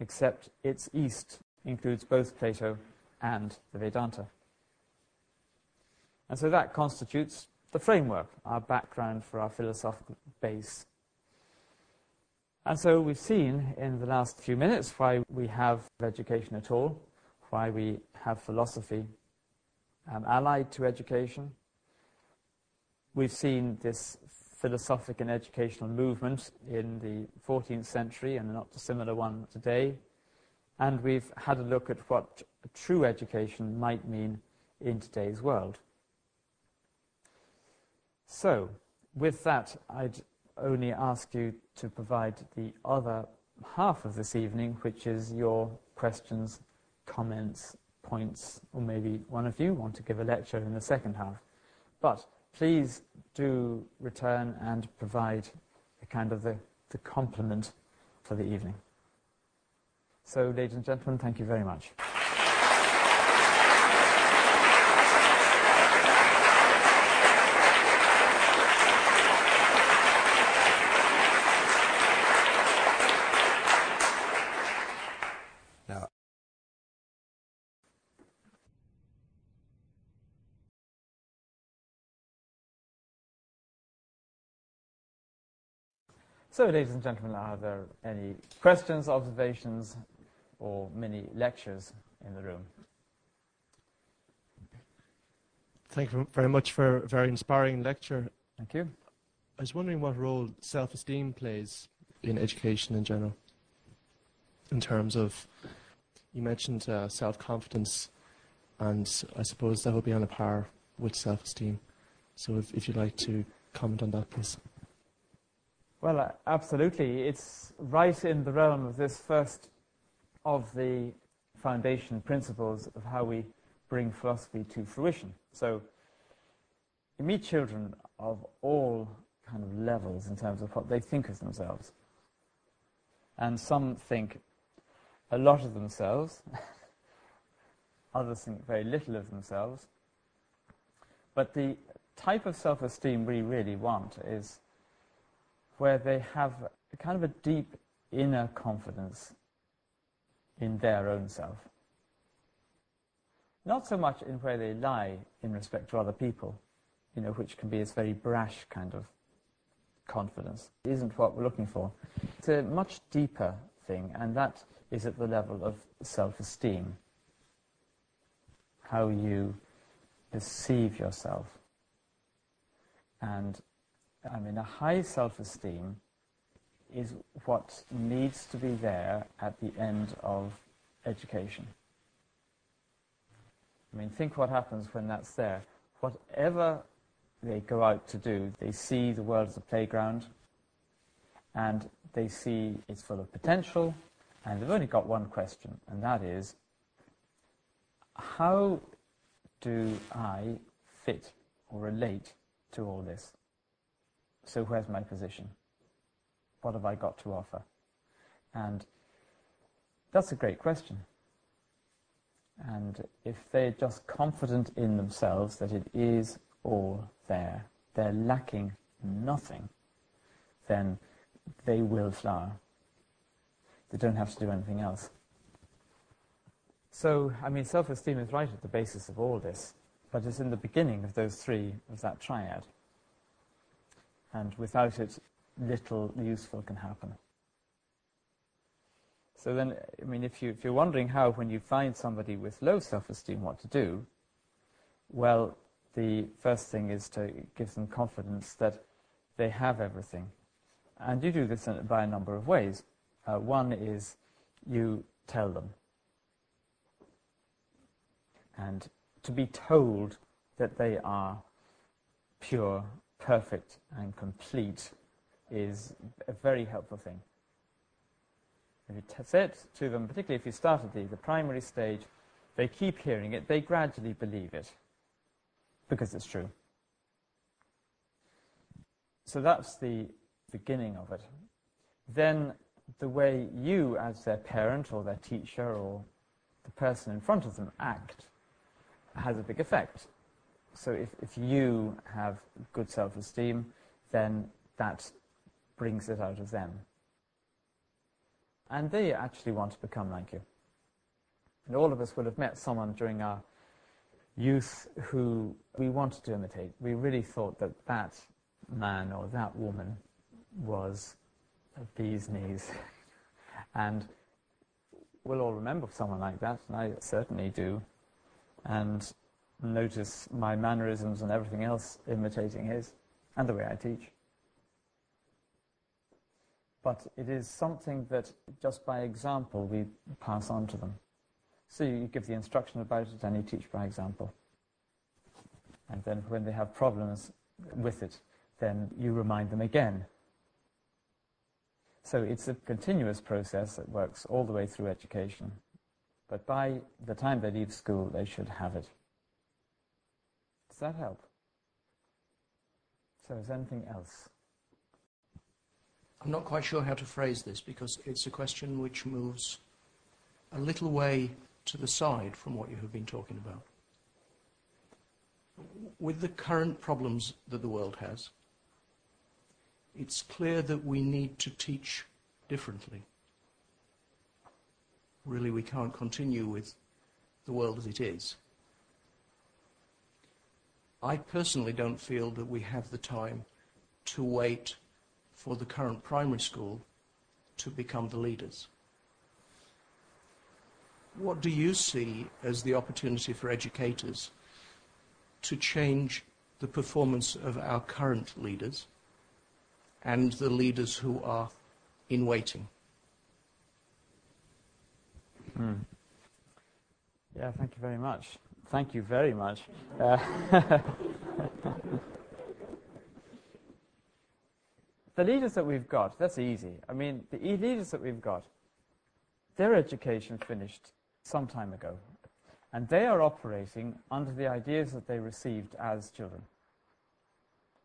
except its East includes both Plato and the Vedanta. And so that constitutes the framework, our background for our philosophical base. And so we've seen in the last few minutes why we have education at all, why we have philosophy um, allied to education. We've seen this philosophic and educational movement in the 14th century and not a similar one today. And we've had a look at what true education might mean in today's world. So, with that, I'd only ask you to provide the other half of this evening, which is your questions, comments, points, or maybe one of you want to give a lecture in the second half. But please do return and provide a kind of the, the complement for the evening. So, ladies and gentlemen, thank you very much. So, ladies and gentlemen, are there any questions, observations, or mini lectures in the room? Thank you very much for a very inspiring lecture. Thank you. I was wondering what role self esteem plays in education in general, in terms of, you mentioned uh, self confidence, and I suppose that would be on a par with self esteem. So, if, if you'd like to comment on that, please. Well, uh, absolutely. It's right in the realm of this first of the foundation principles of how we bring philosophy to fruition. So you meet children of all kind of levels in terms of what they think of themselves. And some think a lot of themselves, others think very little of themselves. But the type of self-esteem we really want is where they have kind of a deep inner confidence in their own self. Not so much in where they lie in respect to other people, you know, which can be this very brash kind of confidence. It isn't what we're looking for. It's a much deeper thing, and that is at the level of self-esteem. How you perceive yourself and I mean, a high self-esteem is what needs to be there at the end of education. I mean, think what happens when that's there. Whatever they go out to do, they see the world as a playground, and they see it's full of potential, and they've only got one question, and that is, how do I fit or relate to all this? So where's my position? What have I got to offer? And that's a great question. And if they're just confident in themselves that it is all there, they're lacking nothing, then they will flower. They don't have to do anything else. So, I mean, self-esteem is right at the basis of all this, but it's in the beginning of those three, of that triad and without it, little useful can happen. So then, I mean, if, you, if you're wondering how, when you find somebody with low self-esteem, what to do, well, the first thing is to give them confidence that they have everything. And you do this by a number of ways. Uh, one is you tell them. And to be told that they are pure, perfect, and complete is a very helpful thing. If you say it to them, particularly if you start at the, the primary stage, they keep hearing it, they gradually believe it because it's true. So that's the beginning of it. Then the way you, as their parent or their teacher or the person in front of them, act has a big effect. So if, if you have good self esteem, then that brings it out of them. And they actually want to become like you. And all of us will have met someone during our youth who we wanted to imitate. We really thought that that man or that woman was bee's knees. and we'll all remember someone like that, and I certainly do. And notice my mannerisms and everything else imitating his, and the way I teach. But it is something that just by example we pass on to them. So you give the instruction about it and you teach by example. And then when they have problems with it, then you remind them again. So it's a continuous process that works all the way through education. But by the time they leave school, they should have it. Does that help? So is anything else? I'm not quite sure how to phrase this because it's a question which moves a little way to the side from what you have been talking about. With the current problems that the world has, it's clear that we need to teach differently. Really, we can't continue with the world as it is. I personally don't feel that we have the time to wait for the current primary school to become the leaders. What do you see as the opportunity for educators to change the performance of our current leaders and the leaders who are in waiting? Hmm. Yeah, thank you very much. Thank you very much. Uh, the leaders that we've got, that's easy. I mean, the e leaders that we've got, their education finished some time ago. And they are operating under the ideas that they received as children.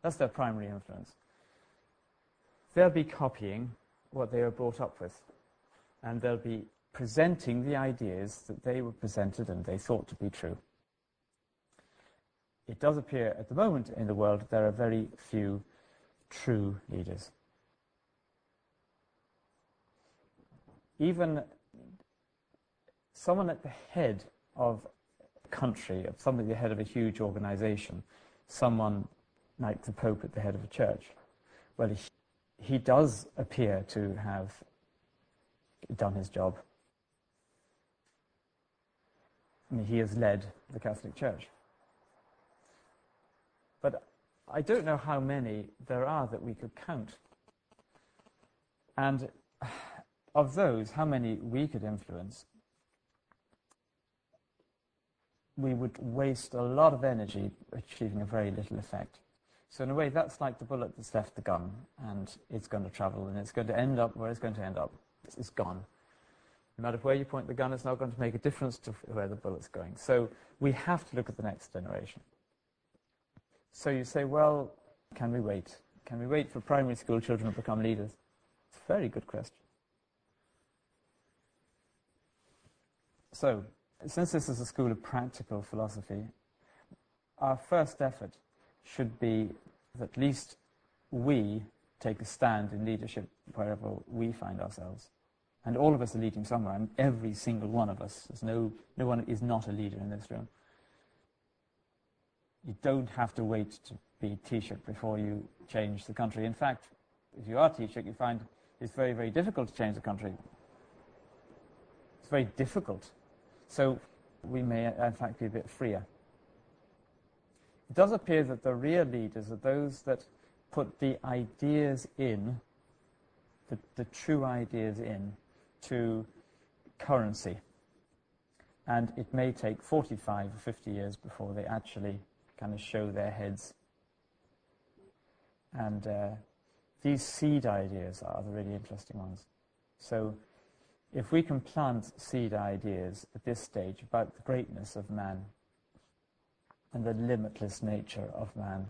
That's their primary influence. They'll be copying what they were brought up with. And they'll be presenting the ideas that they were presented and they thought to be true. It does appear at the moment in the world there are very few true leaders. Even someone at the head of a country, of somebody at the head of a huge organization, someone like the Pope at the head of a church, well, he, he does appear to have done his job. I mean, he has led the Catholic Church. But I don't know how many there are that we could count. And of those, how many we could influence, we would waste a lot of energy achieving a very little effect. So in a way, that's like the bullet that's left the gun, and it's going to travel, and it's going to end up where it's going to end up. It's gone. No matter where you point the gun, it's not going to make a difference to where the bullet's going. So we have to look at the next generation. So you say, well, can we wait? Can we wait for primary school children to become leaders? It's a very good question. So, since this is a school of practical philosophy, our first effort should be that at least we take a stand in leadership wherever we find ourselves. And all of us are leading somewhere, and every single one of us. There's no, no one is not a leader in this room. You don't have to wait to be Taoiseach before you change the country. In fact, if you are Taoiseach, you find it's very, very difficult to change the country. It's very difficult so we may, in fact, be a bit freer. It does appear that the real leaders are those that put the ideas in, the, the true ideas in, to currency. And it may take 45 or 50 years before they actually kind of show their heads. And uh, these seed ideas are the really interesting ones. So if we can plant seed ideas at this stage about the greatness of man and the limitless nature of man,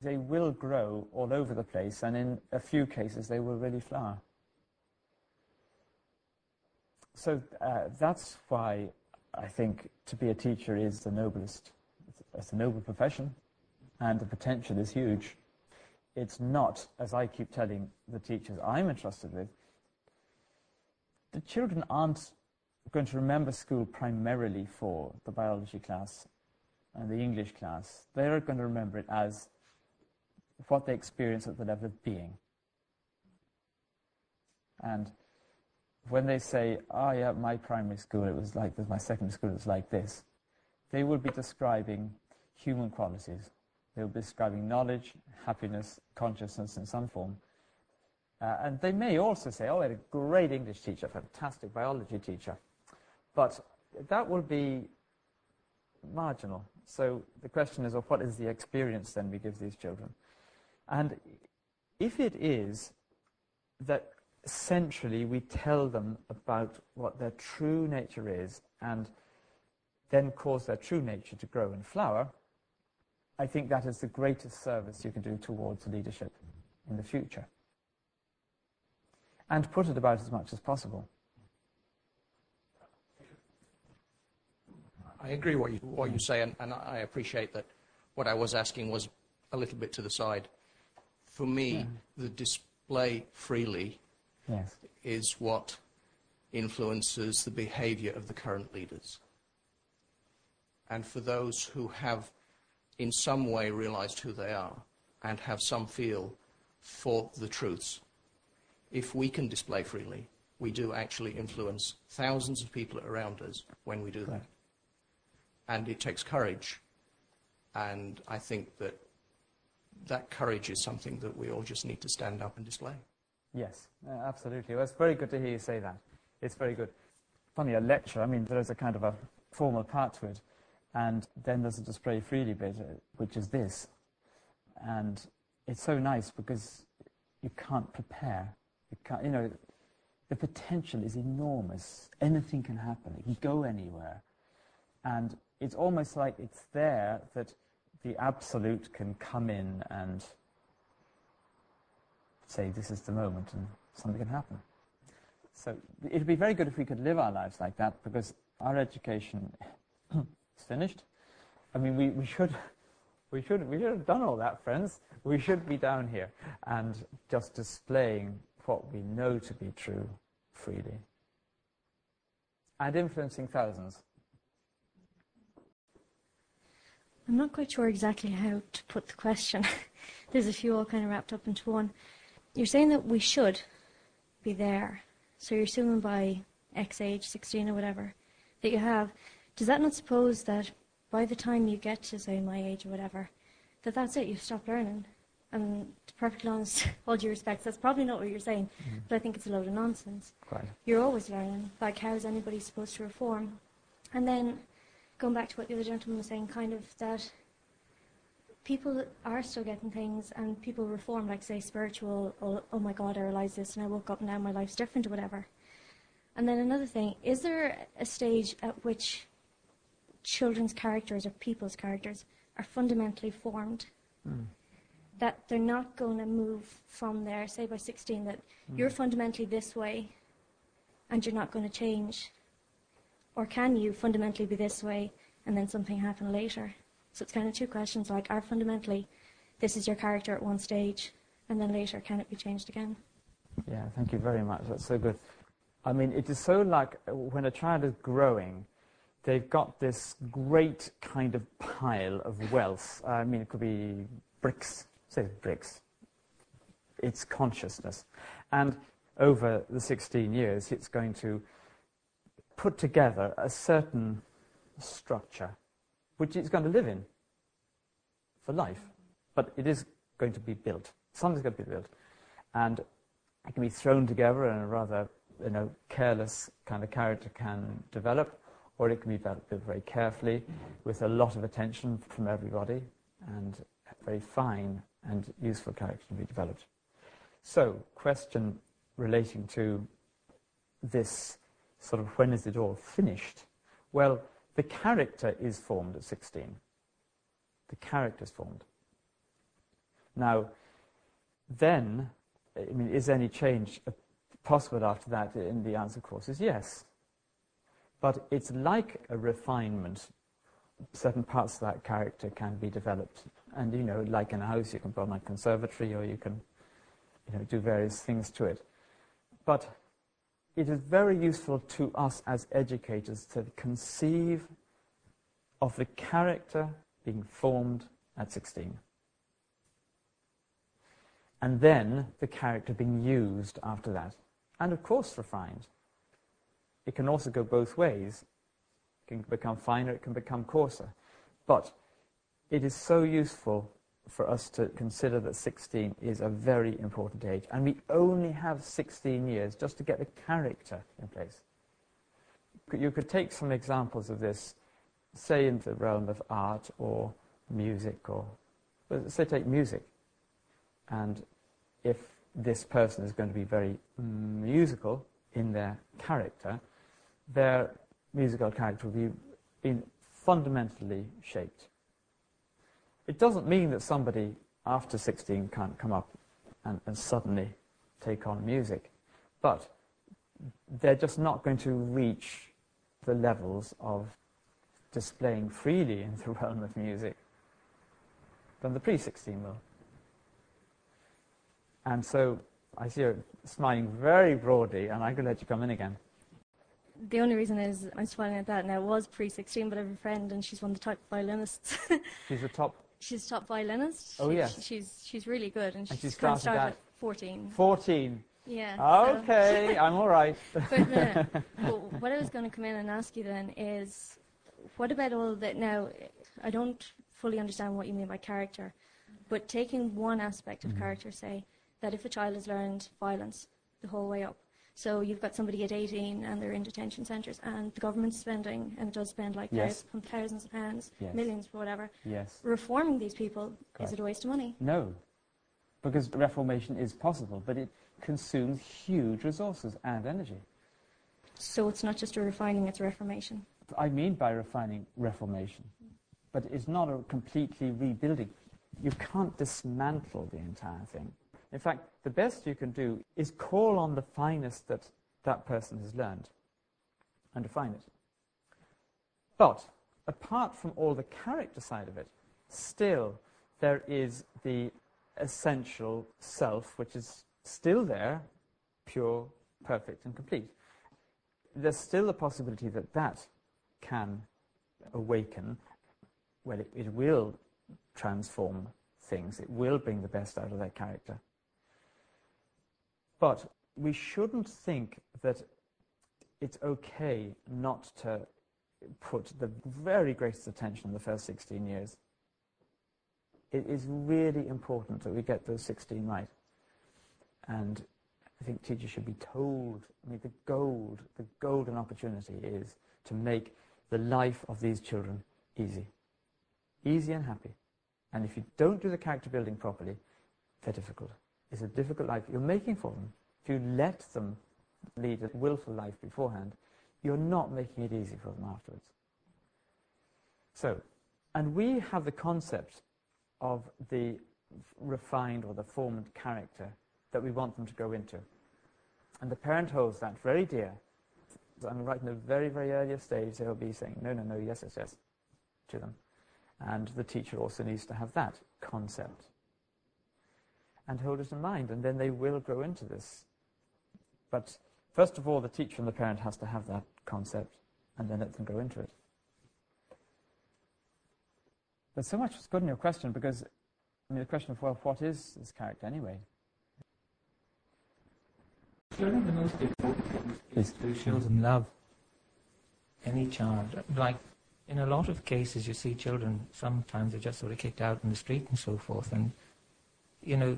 they will grow all over the place, and in a few cases, they will really flower. So uh, that's why I think to be a teacher is the noblest. It's a noble profession, and the potential is huge. It's not, as I keep telling the teachers I'm entrusted with, the children aren't going to remember school primarily for the biology class and the English class. They're going to remember it as what they experience at the level of being. And when they say, oh yeah, my primary school, it was like this, my secondary school, it was like this, they will be describing human qualities. They'll be describing knowledge, happiness, consciousness in some form. Uh, and they may also say, oh, I had a great English teacher, fantastic biology teacher. But that will be marginal. So the question is, well, what is the experience then we give these children? And if it is that centrally we tell them about what their true nature is and then cause their true nature to grow and flower, I think that is the greatest service you can do towards leadership in the future. And put it about as much as possible. I agree what you, what you say, and, and I appreciate that what I was asking was a little bit to the side. For me, yeah. the display freely yes. is what influences the behavior of the current leaders. And for those who have in some way realized who they are and have some feel for the truths, if we can display freely, we do actually influence thousands of people around us when we do that. And it takes courage. And I think that that courage is something that we all just need to stand up and display. Yes, uh, absolutely. Well, it's very good to hear you say that. It's very good. Funny, a lecture, I mean, there's a kind of a formal part to it, and then there's a display freely bit, uh, which is this. And it's so nice because you can't prepare. You, can't, you know, the potential is enormous. Anything can happen. It can go anywhere. And it's almost like it's there that the absolute can come in and say this is the moment and something can happen. So it would be very good if we could live our lives like that because our education is finished. I mean, we, we should we should we should have done all that, friends. We should be down here and just displaying what we know to be true freely and influencing thousands. I'm not quite sure exactly how to put the question. There's a few all kind of wrapped up into one. You're saying that we should be there. So you're assuming by X age, 16 or whatever, that you have. Does that not suppose that by the time you get to, say, my age or whatever, that that's it, you've stopped learning? And to perfectly honest, all due respect, that's probably not what you're saying, mm-hmm. but I think it's a load of nonsense. Right. You're always learning. Like, how is anybody supposed to reform? And then going back to what the other gentleman was saying, kind of that people are still getting things and people reform, like say spiritual, oh, oh, my God, I realised this and I woke up and now my life's different or whatever. And then another thing, is there a stage at which children's characters or people's characters are fundamentally formed? Mm. That they're not going to move from there, say by 16, that mm. you're fundamentally this way and you're not going to change. Or can you fundamentally be this way and then something happen later? So it's kind of two questions like, are fundamentally, this is your character at one stage, and then later, can it be changed again? Yeah, thank you very much. That's so good. I mean, it is so like when a child is growing, they've got this great kind of pile of wealth. I mean, it could be bricks, say bricks. It's consciousness. And over the 16 years, it's going to put together a certain structure which it's going to live in for life. But it is going to be built. Something's going to be built. And it can be thrown together in a rather you know, careless kind of character can develop, or it can be built very carefully mm-hmm. with a lot of attention from everybody, and very fine and useful character can be developed. So, question relating to this sort of when is it all finished? Well, the character is formed at 16. The character is formed. Now, then, I mean, is any change possible after that? And the answer, of course, is yes. But it's like a refinement. Certain parts of that character can be developed. And, you know, like in a house, you can build a conservatory or you can, you know, do various things to it. But it is very useful to us as educators to conceive of the character being formed at 16. And then the character being used after that. And of course refined. It can also go both ways. It can become finer, it can become coarser. But it is so useful for us to consider that 16 is a very important age. And we only have 16 years just to get the character in place. You could take some examples of this, say in the realm of art or music, or say take music. And if this person is going to be very mm, musical in their character, their musical character will be fundamentally shaped. It doesn't mean that somebody after 16 can't come up and, and suddenly take on music, but they're just not going to reach the levels of displaying freely in the realm of music than the pre-16 will. And so I see you smiling very broadly, and I'm going to let you come in again. The only reason is I'm smiling at that now. It was pre 16, but I have a friend, and she's one of the top violinists. she's a top. She's a top violinist. Oh she, yes. She's she's really good, and, and she's started, started at at 14. 14. Yeah. Okay, so. I'm all right. but, the, but what I was going to come in and ask you then is, what about all that? Now, I don't fully understand what you mean by character, but taking one aspect of mm. character, say that if a child has learned violence the whole way up, so you've got somebody at 18 and they're in detention centres and the government's spending, and it does spend like yes. thousands, thousands of pounds, yes. millions, whatever. Yes. Reforming these people, Correct. is it a waste of money? No, because reformation is possible, but it consumes huge resources and energy. So it's not just a refining, it's a reformation. I mean by refining reformation, but it's not a completely rebuilding. You can't dismantle the entire thing. In fact, the best you can do is call on the finest that that person has learned and define it. But apart from all the character side of it, still there is the essential self, which is still there, pure, perfect, and complete. There's still a possibility that that can awaken. Well, it, it will transform things. It will bring the best out of their character. But we shouldn't think that it's okay not to put the very greatest attention in the first 16 years. It is really important that we get those 16 right. And I think teachers should be told, I mean, the gold, the golden opportunity is to make the life of these children easy. Easy and happy. And if you don't do the character building properly, they're difficult. It's a difficult life you're making for them. If you let them lead a willful life beforehand, you're not making it easy for them afterwards. So, and we have the concept of the refined or the formed character that we want them to go into. And the parent holds that very dear. And right in the very, very earliest stage, they'll be saying, no, no, no, yes, yes, yes, to them. And the teacher also needs to have that concept and hold it in mind, and then they will grow into this. But first of all, the teacher and the parent has to have that concept, and then let them grow into it. There's so much that's good in your question because, I mean, the question of, well, what is this character anyway? Of the most important is to show them love. Any child, like in a lot of cases, you see children sometimes they're just sort of kicked out in the street and so forth, and you know,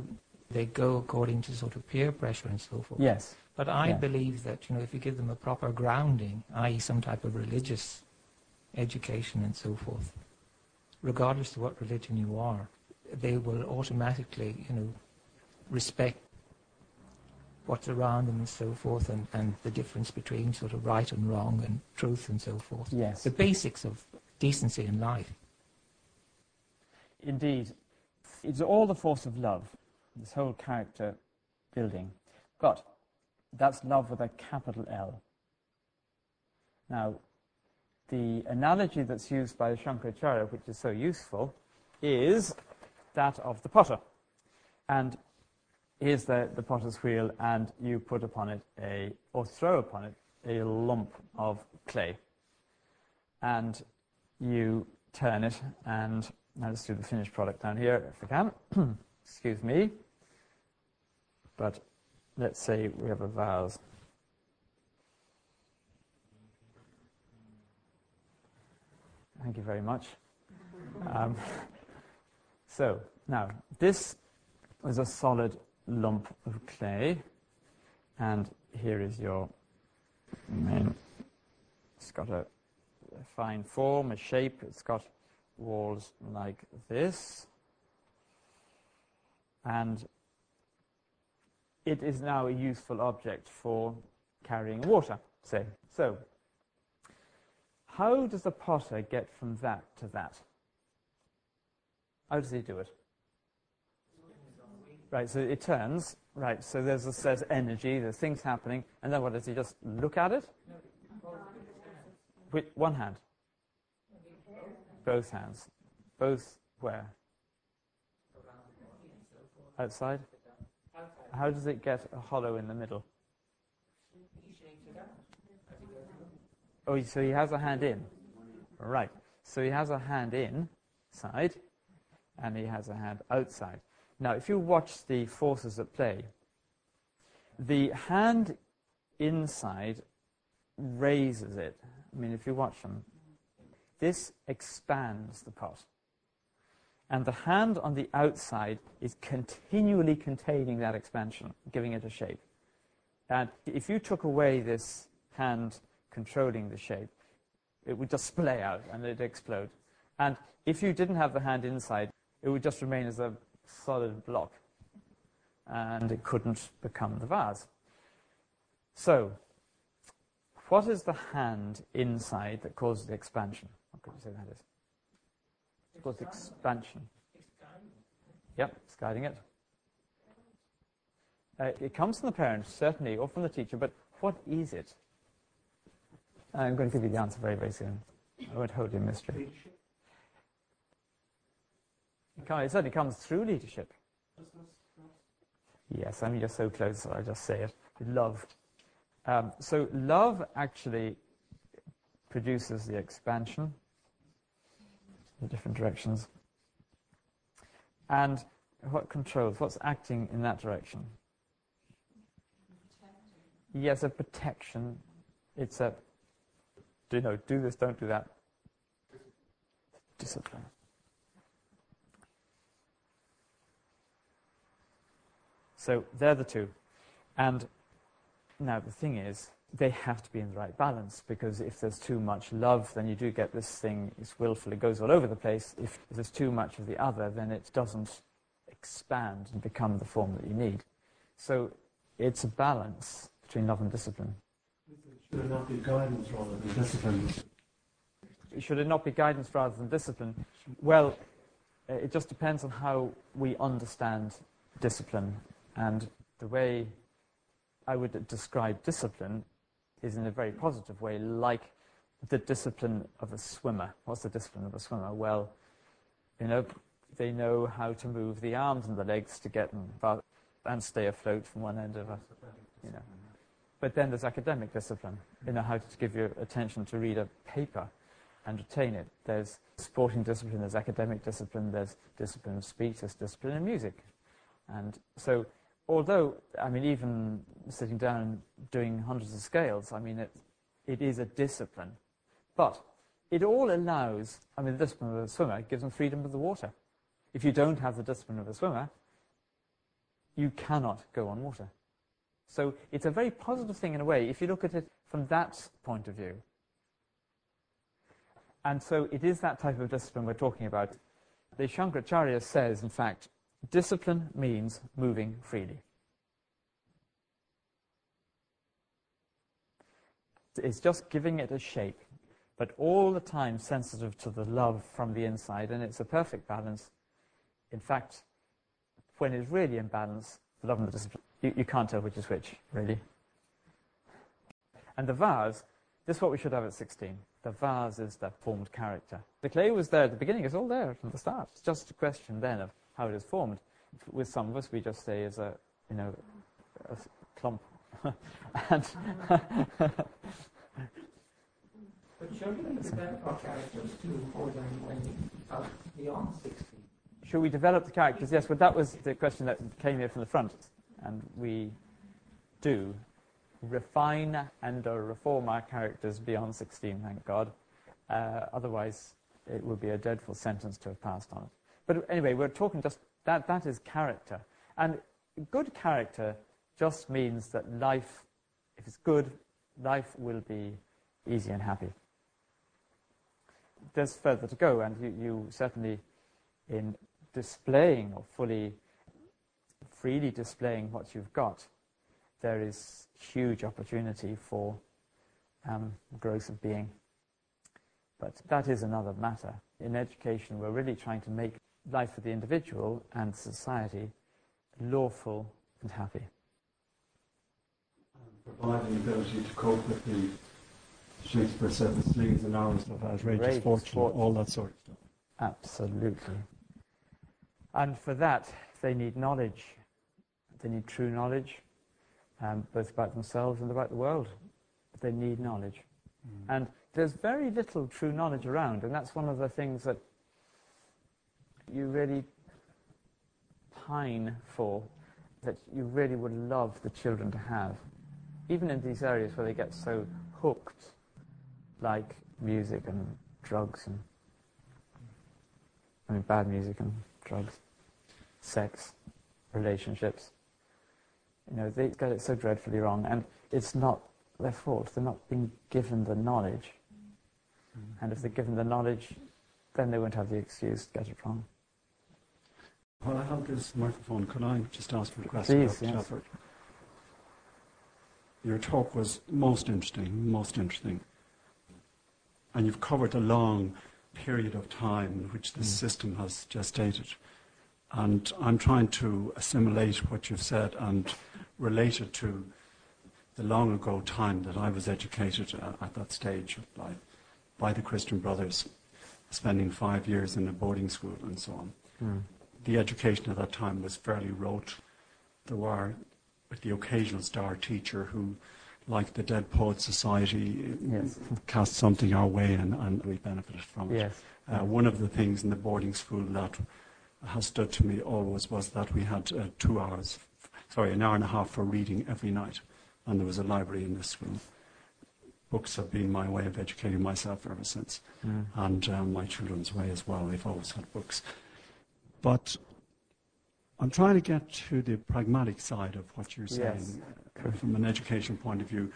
they go according to sort of peer pressure and so forth. Yes. But I Yeah. believe that, you know, if you give them a proper grounding, i.e. some type of religious education and so forth, regardless of what religion you are, they will automatically, you know, respect what's around them and so forth and, and the difference between sort of right and wrong and truth and so forth. Yes. The basics of decency in life. Indeed. It's all the force of love, this whole character building. But that's love with a capital L. Now, the analogy that's used by Shankaracharya, which is so useful, is that of the potter. And here's the, the potter's wheel, and you put upon it a, or throw upon it, a lump of clay. And you turn it, and now let's do the finished product down here if we can. Excuse me. But let's say we have a vase. Thank you very much. Um, so, now, this is a solid lump of clay, and here is your main. It's got a, a fine form, a shape, it's got walls like this, and it is now a useful object for carrying water, say. So, how does the potter get from that to that? How does he do it? Right, so it turns, right, so there's, a, there's energy, there's things happening, and then what does he just look at it? With one hand? Both hands. Both where? Outside? How does it get a hollow in the middle? Oh, so he has a hand in. Right. So he has a hand inside and he has a hand outside. Now, if you watch the forces at play, the hand inside raises it. I mean, if you watch them, this expands the pot. And the hand on the outside is continually containing that expansion, giving it a shape. And if you took away this hand controlling the shape, it would just splay out and it'd explode. And if you didn't have the hand inside, it would just remain as a solid block. And it couldn't become the vase. So, what is the hand inside that causes the expansion? Could you say that is? It causes expansion. Yep, it's guiding it. Uh, it comes from the parent, certainly, or from the teacher, but what is it? I'm going to give you the answer very, very soon. I won't hold you in mystery. It, it certainly comes through leadership. Yes, I mean, you're so close, I'll just say it. Love. Um, so, love actually produces the expansion in different directions. And what controls? What's acting in that direction? Yes, a protection. It's a, you know, do this, don't do that. Discipline. So they're the two. And now the thing is, they have to be in the right balance because if there's too much love, then you do get this thing, it's willful, it goes all over the place. If there's too much of the other, then it doesn't expand and become the form that you need. So it's a balance between love and discipline. Should it not be guidance rather than discipline? Should it not be guidance rather than discipline? Well, uh, it just depends on how we understand discipline. And the way I would describe discipline is in a very positive way, like the discipline of a swimmer. What's the discipline of a swimmer? Well, you know, they know how to move the arms and the legs to get and, and stay afloat from one end of a, you know. But then there's academic discipline. You know how to give your attention to read a paper and retain it. There's sporting discipline, there's academic discipline, there's discipline of speech, there's discipline in music. And so, although, I mean, even sitting down and doing hundreds of scales, I mean, it, it is a discipline. But it all allows, I mean, the discipline of a swimmer gives them freedom of the water. If you don't have the discipline of a swimmer, you cannot go on water. So it's a very positive thing in a way if you look at it from that point of view. And so it is that type of discipline we're talking about. The Shankaracharya says, in fact, discipline means moving freely. It's just giving it a shape, but all the time sensitive to the love from the inside, and it's a perfect balance. In fact, when it's really in balance, the love and the discipline, you, you can't tell which is which, really. And the vase, this is what we should have at 16. The vase is the formed character. The clay was there at the beginning, it's all there from the start. It's just a question then of how it is formed. With some of us, we just say as a, you know, a clump. and But develop our characters too for them when are beyond 60. should we develop the characters? Yes, but that was the question that came here from the front. And we do refine and or reform our characters beyond 16, thank God. Uh, otherwise, it would be a dreadful sentence to have passed on it. But anyway, we're talking just that, that is character. And good character just means that life, if it's good, life will be easy and happy. There's further to go, and you, you certainly, in displaying or fully, freely displaying what you've got, there is huge opportunity for um, growth of being. But that is another matter. In education, we're really trying to make life for the individual and society lawful and happy. Providing the ability to cope with the Shakespeare said the slings and arrows of outrageous fortune, fortune. all that sort of stuff. Absolutely. And for that, they need knowledge. They need true knowledge, um, both about themselves and about the world. They need knowledge. And there's very little true knowledge around, and that's one of the things that you really pine for, that you really would love the children to have. Even in these areas where they get so hooked, like music and drugs and I mean, bad music and drugs, sex, relationships. You know, they get it so dreadfully wrong, and it's not their fault. They're not being given the knowledge. Mm-hmm. And if they're given the knowledge, then they won't have the excuse to get it wrong. While I have this microphone, could I just ask you a question, Please, Dr. yes. Shepherd? Your talk was most interesting, most interesting. And you've covered a long period of time in which this Mm. system has gestated. And I'm trying to assimilate what you've said and relate it to the long ago time that I was educated uh, at that stage of life by the Christian Brothers, spending five years in a boarding school and so on the education at that time was fairly rote. There were with the occasional star teacher who, like the Dead Poets Society, Yes. cast something our way and, and we benefited from it. Yes. Uh, one of the things in the boarding school that has stood to me always was that we had uh, two hours, sorry, an hour and a half for reading every night, and there was a library in this school. Books have been my way of educating myself ever since, Mm. and um, my children's way as well. They've always had books. But I'm trying to get to the pragmatic side of what you're saying Yes. uh, from an education point of view.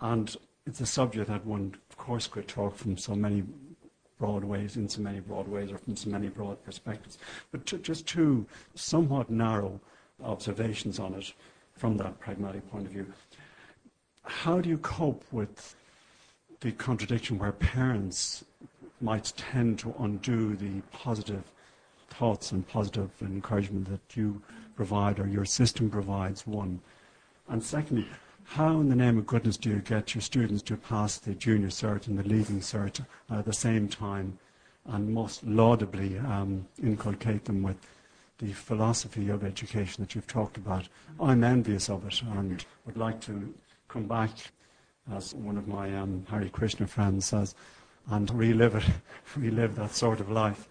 And it's a subject that one, of course, could talk from so many broad ways, in so many broad ways, or from so many broad perspectives. But t- just two somewhat narrow observations on it from that pragmatic point of view. How do you cope with the contradiction where parents might tend to undo the positive thoughts and positive encouragement that you provide or your system provides, one. And secondly, how in the name of goodness do you get your students to pass the junior cert and the leaving cert at the same time and most laudably um, inculcate them with the philosophy of education that you've talked about? I'm envious of it and would like to come back, as one of my um, Hare Krishna friends says, and relive it, relive that sort of life.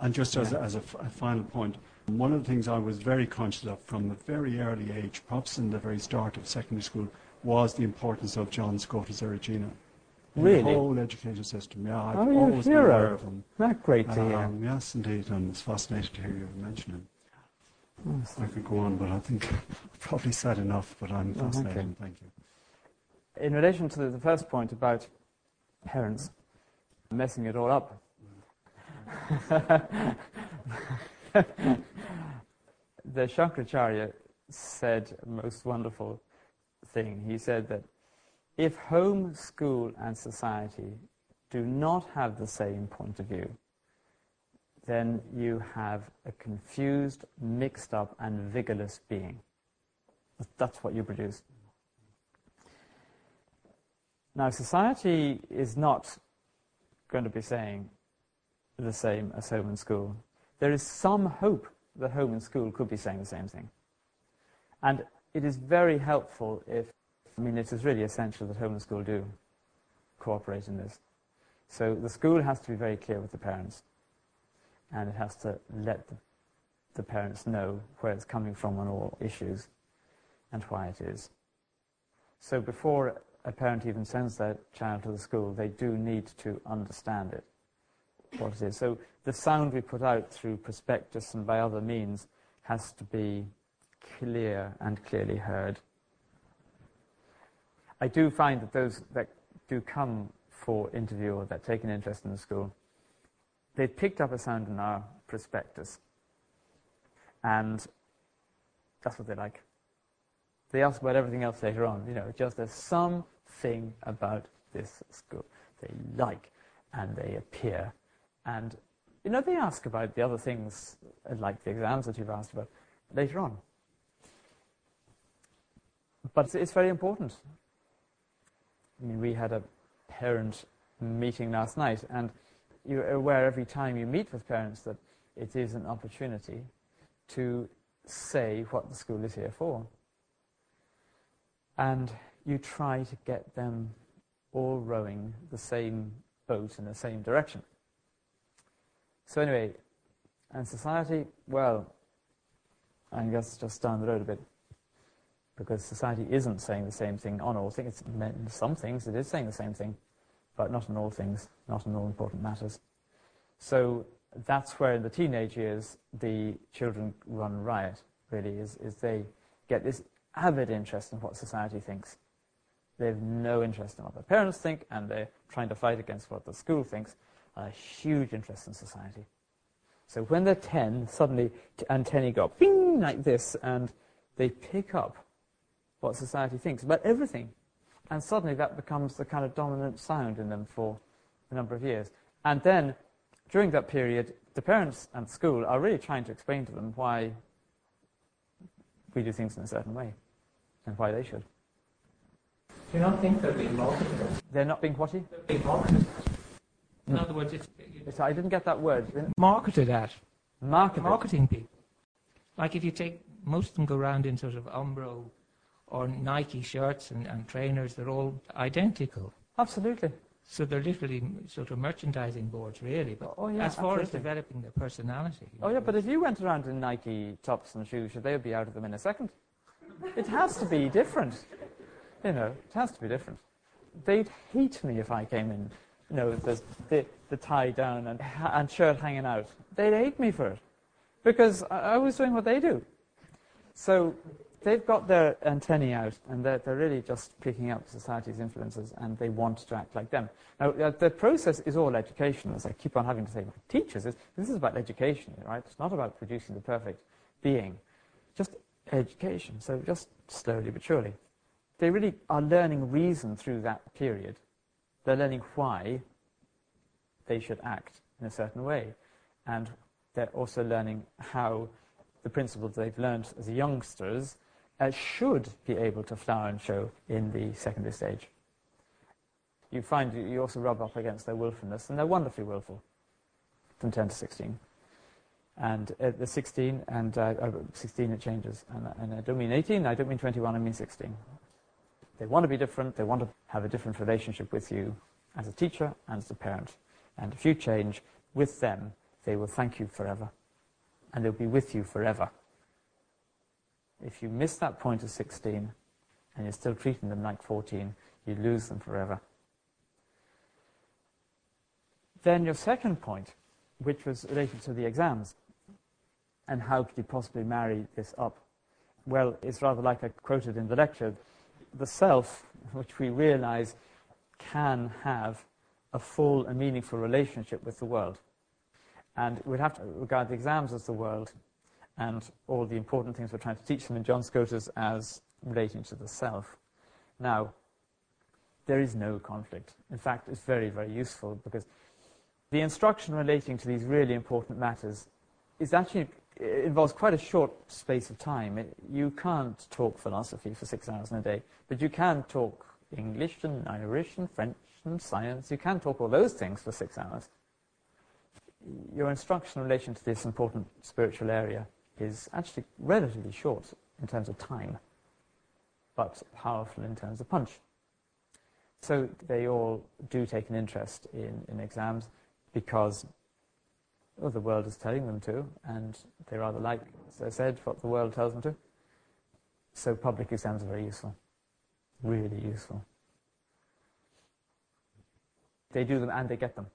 And just as, as a, f- a final point, one of the things I was very conscious of from a very early age, perhaps in the very start of secondary school, was the importance of John Scotus Eriugena. Really? The whole education system, yeah. I've Oh, always been aware of him. Not great to hear. Um, yes, indeed, and it's fascinating to hear you mention him. Yes. I could go on, but I think I've probably said enough, but I'm Oh, okay. fascinated. Thank you. In relation to the, the first point about parents messing it all up, the Shankaracharya said a most wonderful thing. He said that if home, school, and society do not have the same point of view, then you have a confused, mixed up, and vigorless being. That's what you produce. Now, society is not going to be saying the same as home and school. There is some hope that home and school could be saying the same thing. And it is very helpful if, I mean, it is really essential that home and school do cooperate in this. So the school has to be very clear with the parents, and it has to let the, the parents know where it's coming from on all issues and why it is. So before a parent even sends their child to the school, they do need to understand it, what it is. So the sound we put out through prospectus and by other means has to be clear and clearly heard. I do find that those that do come for interview or that take an interest in the school, they've picked up a sound in our prospectus, and that's what they like. They ask about everything else later on. You know, just there's something about this school they like, and they appear, and you know they ask about the other things like the exams that you've asked about later on. But it's very important. I mean, we had a parent meeting last night, and you're aware every time you meet with parents that it is an opportunity to say what the school is here for. And you try to get them all rowing the same boat in the same direction. So, anyway, and society, well, I guess just down the road a bit because society isn't saying the same thing on all things. Meant some things it is saying the same thing, but not on all things, not on all important matters. So that's where in the teenage years the children run riot, really, is, is they get this avid interest in what society thinks. They have no interest in what their parents think, and they're trying to fight against what the school thinks. A huge interest in society. So when they're 10, suddenly t- antennae go bing like this, and they pick up what society thinks about everything. And suddenly that becomes the kind of dominant sound in them for a number of years. And then, during that period, the parents and school are really trying to explain to them why we do things in a certain way and why they should. Do you not think they're being marketed? They're not being whatty? They're being marketed. In hmm. other words, it's, It's, I didn't get that word. marketed at. Marketing. Marketing people. Like if you take, most of them go around in sort of Umbro or Nike shirts and, and trainers, they're all identical. Absolutely. So they're literally sort of merchandising boards, really. But Oh, yeah, as far as developing their personality. Oh yeah, but if you went around in Nike tops and shoes, they would be out of them in a second. It has to be different. You know, it has to be different. They'd hate me if I came in, you know, the, the, the tie down and, and shirt hanging out. They'd hate me for it. Because I, I was doing what they do. So they've got their antennae out and they're, they're really just picking up society's influences and they want to act like them. Now, uh, the process is all education, as I keep on having to say. Teachers, is, this is about education, right? It's not about producing the perfect being. Just education. So just slowly but surely. They really are learning reason through that period. They're learning why they should act in a certain way. And they're also learning how the principles they've learned as youngsters uh, should be able to flower and show in the secondary stage. You find you- also rub up against their willfulness, and they're wonderfully willful from 10 to 16. And at the 16, and uh, uh, 16 it changes. And, and I don't mean 18, I don't mean 21, I mean 16. They want to be different, they want to have a different relationship with you as a teacher and as a parent. And if you change with them, they will thank you forever. And they'll be with you forever. If you miss that point of 16 and you're still treating them like 14, you lose them forever. Then your second point, which was related to the exams. And how could you possibly marry this up? Well, it's rather like I quoted in the lecture. The self, which we realize can have a full and meaningful relationship with the world. And we'd have to regard the exams as the world and all the important things we're trying to teach them in John Scotus as relating to the self. Now, there is no conflict. In fact, it's very, very useful because the instruction relating to these really important matters is actually it involves quite a short space of time. It, you can't talk philosophy for six hours in a day, but you can talk English and Irish and French and science. You can talk all those things for six hours. Your instruction in relation to this important spiritual area is actually relatively short in terms of time, but powerful in terms of punch. So they all do take an interest in, in exams because well, the world is telling them to, and they rather like, as I said, what the world tells them to. So public exams are very useful, really useful. They do them and they get them,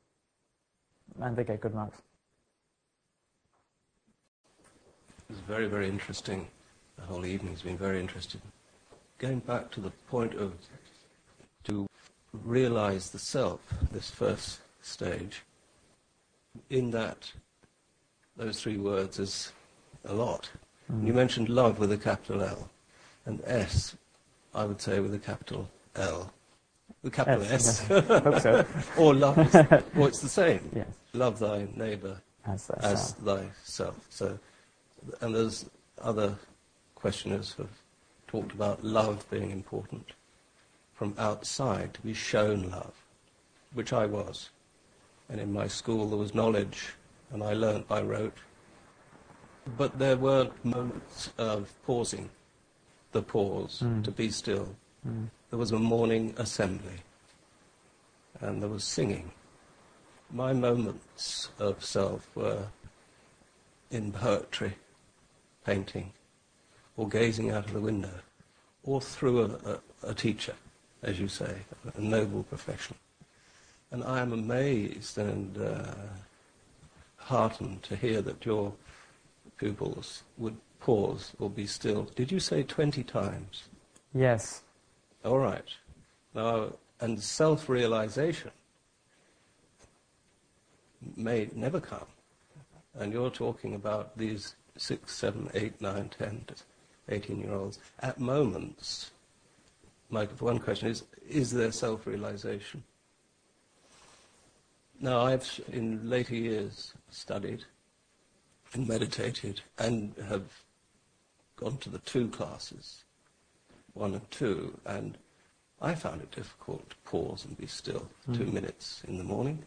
and they get good marks. It's very, very interesting. The whole evening's been very interesting. Going back to the point of to realize the self, this first stage, in that, those three words is a lot. Mm. You mentioned love with a capital L, and S, I would say with a capital L. The capital S. yes. Hope so. or love is, well, it's the same. Yes, Love thy neighbour as, that as thyself. So, and there's other questioners who have talked about love being important from outside to be shown love, which I was. And in my school there was knowledge, and I learnt by rote. But there were moments of pausing, the pause, Mm. to be still. Mm. There was a morning assembly, and there was singing. My moments of self were in poetry, painting, or gazing out of the window, or through a, a, a teacher, as you say, a noble profession. And I am amazed and uh, heartened to hear that your pupils would pause or be still. Did you say 20 times? Yes, All right. Now, and self-realization may never come. And you're talking about these six, seven, eight, nine, ten, eighteen-year-olds. At moments, my one question is, is there self-realization? Now, I've, in later years, studied and meditated and have gone to the two classes, one and two, and I found it difficult to pause and be still for two Mm. minutes in the morning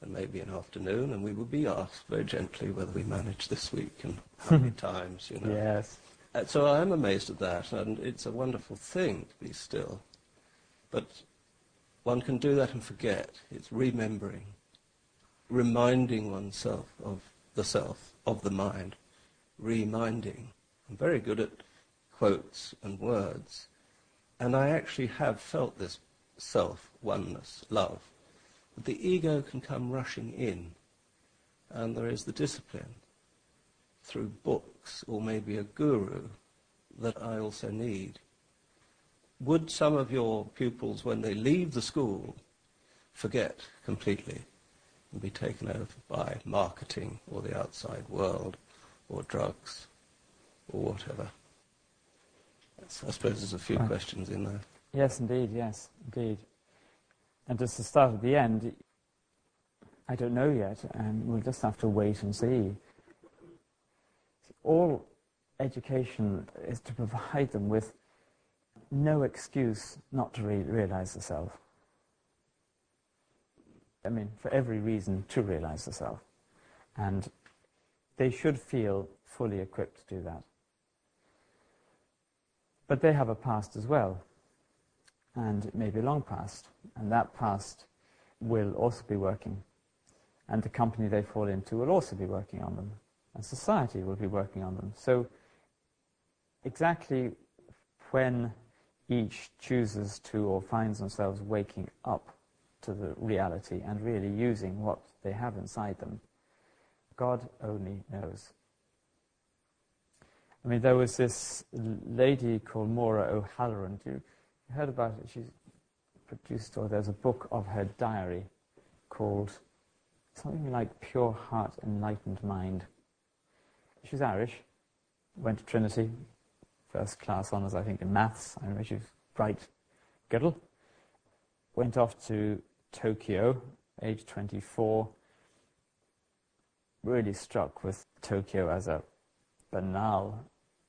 and maybe an afternoon, and we would be asked very gently whether we managed this week and how many times, you know. yes. Uh, So I am amazed at that, and it's a wonderful thing to be still. But one can do that and forget. It's remembering, reminding oneself of the self, of the mind, reminding. I'm very good at quotes and words, and I actually have felt this self, oneness, love. But the ego can come rushing in, and there is the discipline through books or maybe a guru that I also need. Would some of your pupils, when they leave the school, forget completely and be taken over by marketing or the outside world or drugs or whatever? That's- I suppose there's a few Right. questions in there. Yes, indeed, yes, indeed. And just to start at the end, I don't know yet, and we'll just have to wait and see. All education is to provide them with no excuse not to re- realize the self. I mean, for every reason to realize the self. And they should feel fully equipped to do that. But they have a past as well and it may be a long past, and that past will also be working. And the company they fall into will also be working on them, and society will be working on them. So, exactly when each chooses to or finds themselves waking up to the reality and really using what they have inside them, God only knows. I mean, there was this lady called Maura O'Halloran. You heard about it? She's produced, or there's a book of her diary called something like Pure Heart, Enlightened Mind. She's Irish, went to Trinity, first class honours, I think, in maths. I she was bright girl. Went off to Tokyo, age 24. Really struck with Tokyo as a banal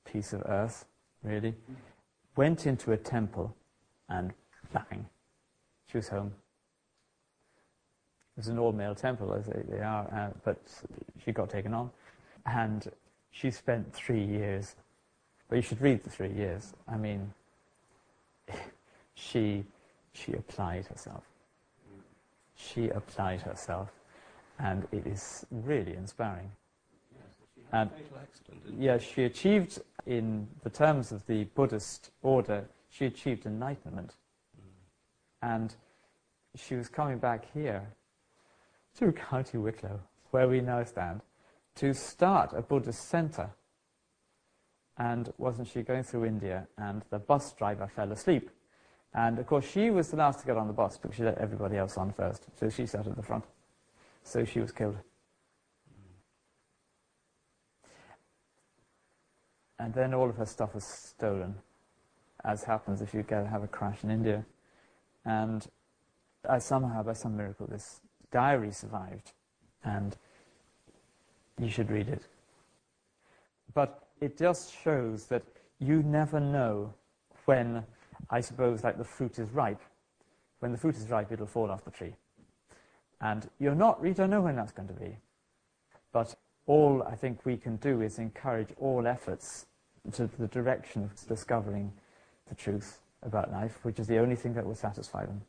piece of earth, really. Went into a temple and bang, she was home. It was an all-male temple, as they, they are, uh, but she got taken on. And she spent three years, but you should read the three years. I mean, she, she applied herself. She applied herself, and it is really inspiring. And yeah, she achieved, in the terms of the Buddhist order, she achieved enlightenment. And she was coming back here to County Wicklow, where we now stand, to start a Buddhist centre. And wasn't she going through India? And the bus driver fell asleep. And of course, she was the last to get on the bus because she let everybody else on first. So she sat at the front. So she was killed. And then all of her stuff was stolen, as happens if you get have a crash in India. And uh, somehow, by some miracle, this diary survived, and you should read it. But it just shows that you never know when, I suppose, like the fruit is ripe. When the fruit is ripe, it'll fall off the tree. And you're not, you don't know when that's going to be. But all I think we can do is encourage all efforts to the direction of discovering the truth about life, which is the only thing that will satisfy them.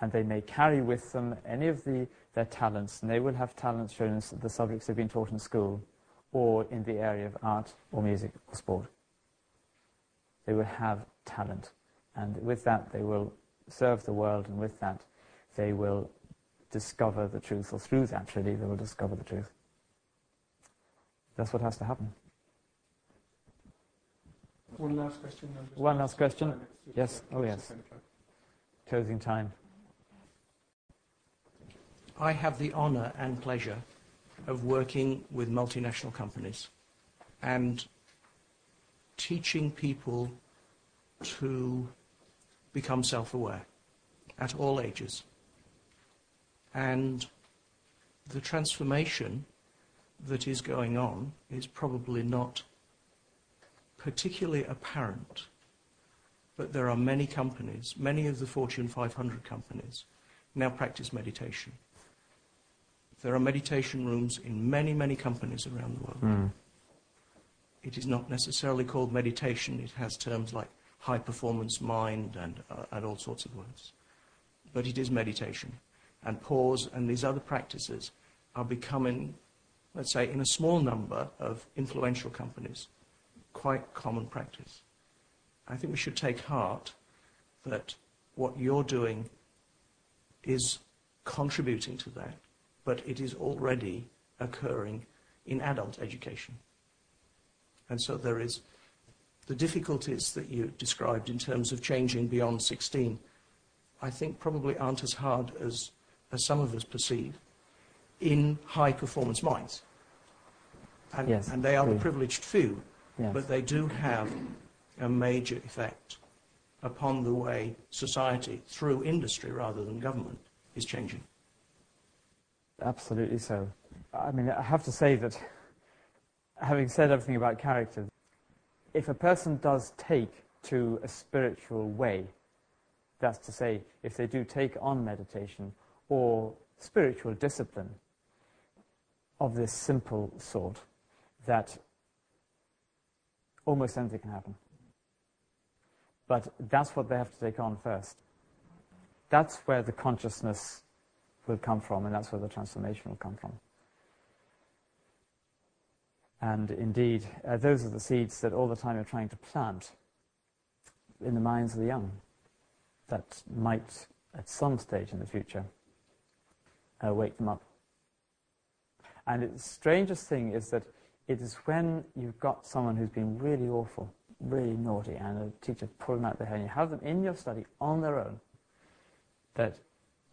And they may carry with them any of the, their talents, and they will have talents shown as the subjects they've been taught in school, or in the area of art, or music, or sport. They will have talent, and with that they will serve the world, and with that they will discover the truth, or through that, really, they will discover the truth. That's what has to happen. One last question. One last question. Yes. Oh, yes. Closing time. I have the honour and pleasure of working with multinational companies and teaching people to become self-aware at all ages. And the transformation that is going on is probably not particularly apparent, but there are many companies, many of the Fortune 500 companies, now practice meditation. There are meditation rooms in many, many companies around the world. Mm. It is not necessarily called meditation. It has terms like high performance mind and, uh, and all sorts of words. But it is meditation. And pause and these other practices are becoming, let's say, in a small number of influential companies, quite common practice. I think we should take heart that what you're doing is contributing to that, but it is already occurring in adult education. And so there is the difficulties that you described in terms of changing beyond 16, I think probably aren't as hard as, as some of us perceive in high performance minds. And, Yes, and they are the privileged few Yes. but they do have a major effect upon the way society, through industry rather than government, is changing. Absolutely so. I mean, I have to say that, having said everything about character, if a person does take to a spiritual way, that's to say, if they do take on meditation or spiritual discipline of this simple sort, that almost anything can happen. But that's what they have to take on first. That's where the consciousness will come from, and that's where the transformation will come from. And indeed, uh, those are the seeds that all the time you're trying to plant in the minds of the young that might, at some stage in the future, uh, wake them up. And the strangest thing is that it is when you've got someone who's been really awful, really naughty, and a teacher pulling out their hair, and you have them in your study on their own, that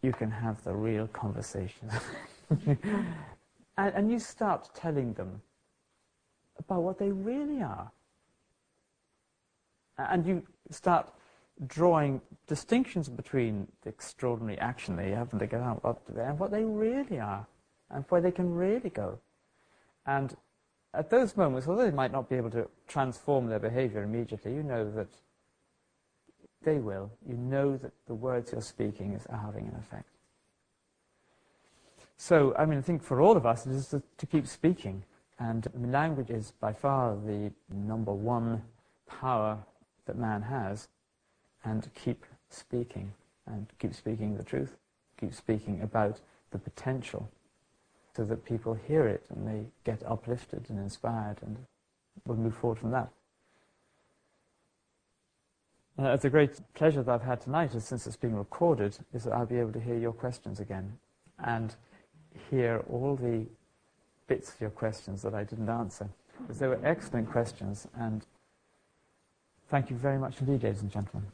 you can have the real conversation. and, and you start telling them about what they really are. And you start drawing distinctions between the extraordinary action they have when they get out up to there and what they really are and where they can really go. And at those moments, although they might not be able to transform their behavior immediately, you know that they will. You know that the words you're speaking is, are having an effect. So, I mean, I think for all of us, it is to, to keep speaking. And I mean, language is by far the number one power that man has. And keep speaking, and keep speaking the truth, keep speaking about the potential so that people hear it and they get uplifted and inspired and will move forward from that. Uh, it's a great pleasure that I've had tonight, since it's being recorded, is that I'll be able to hear your questions again and hear all the bits of your questions that I didn't answer. Because they were excellent questions, and thank you very much indeed, ladies and gentlemen.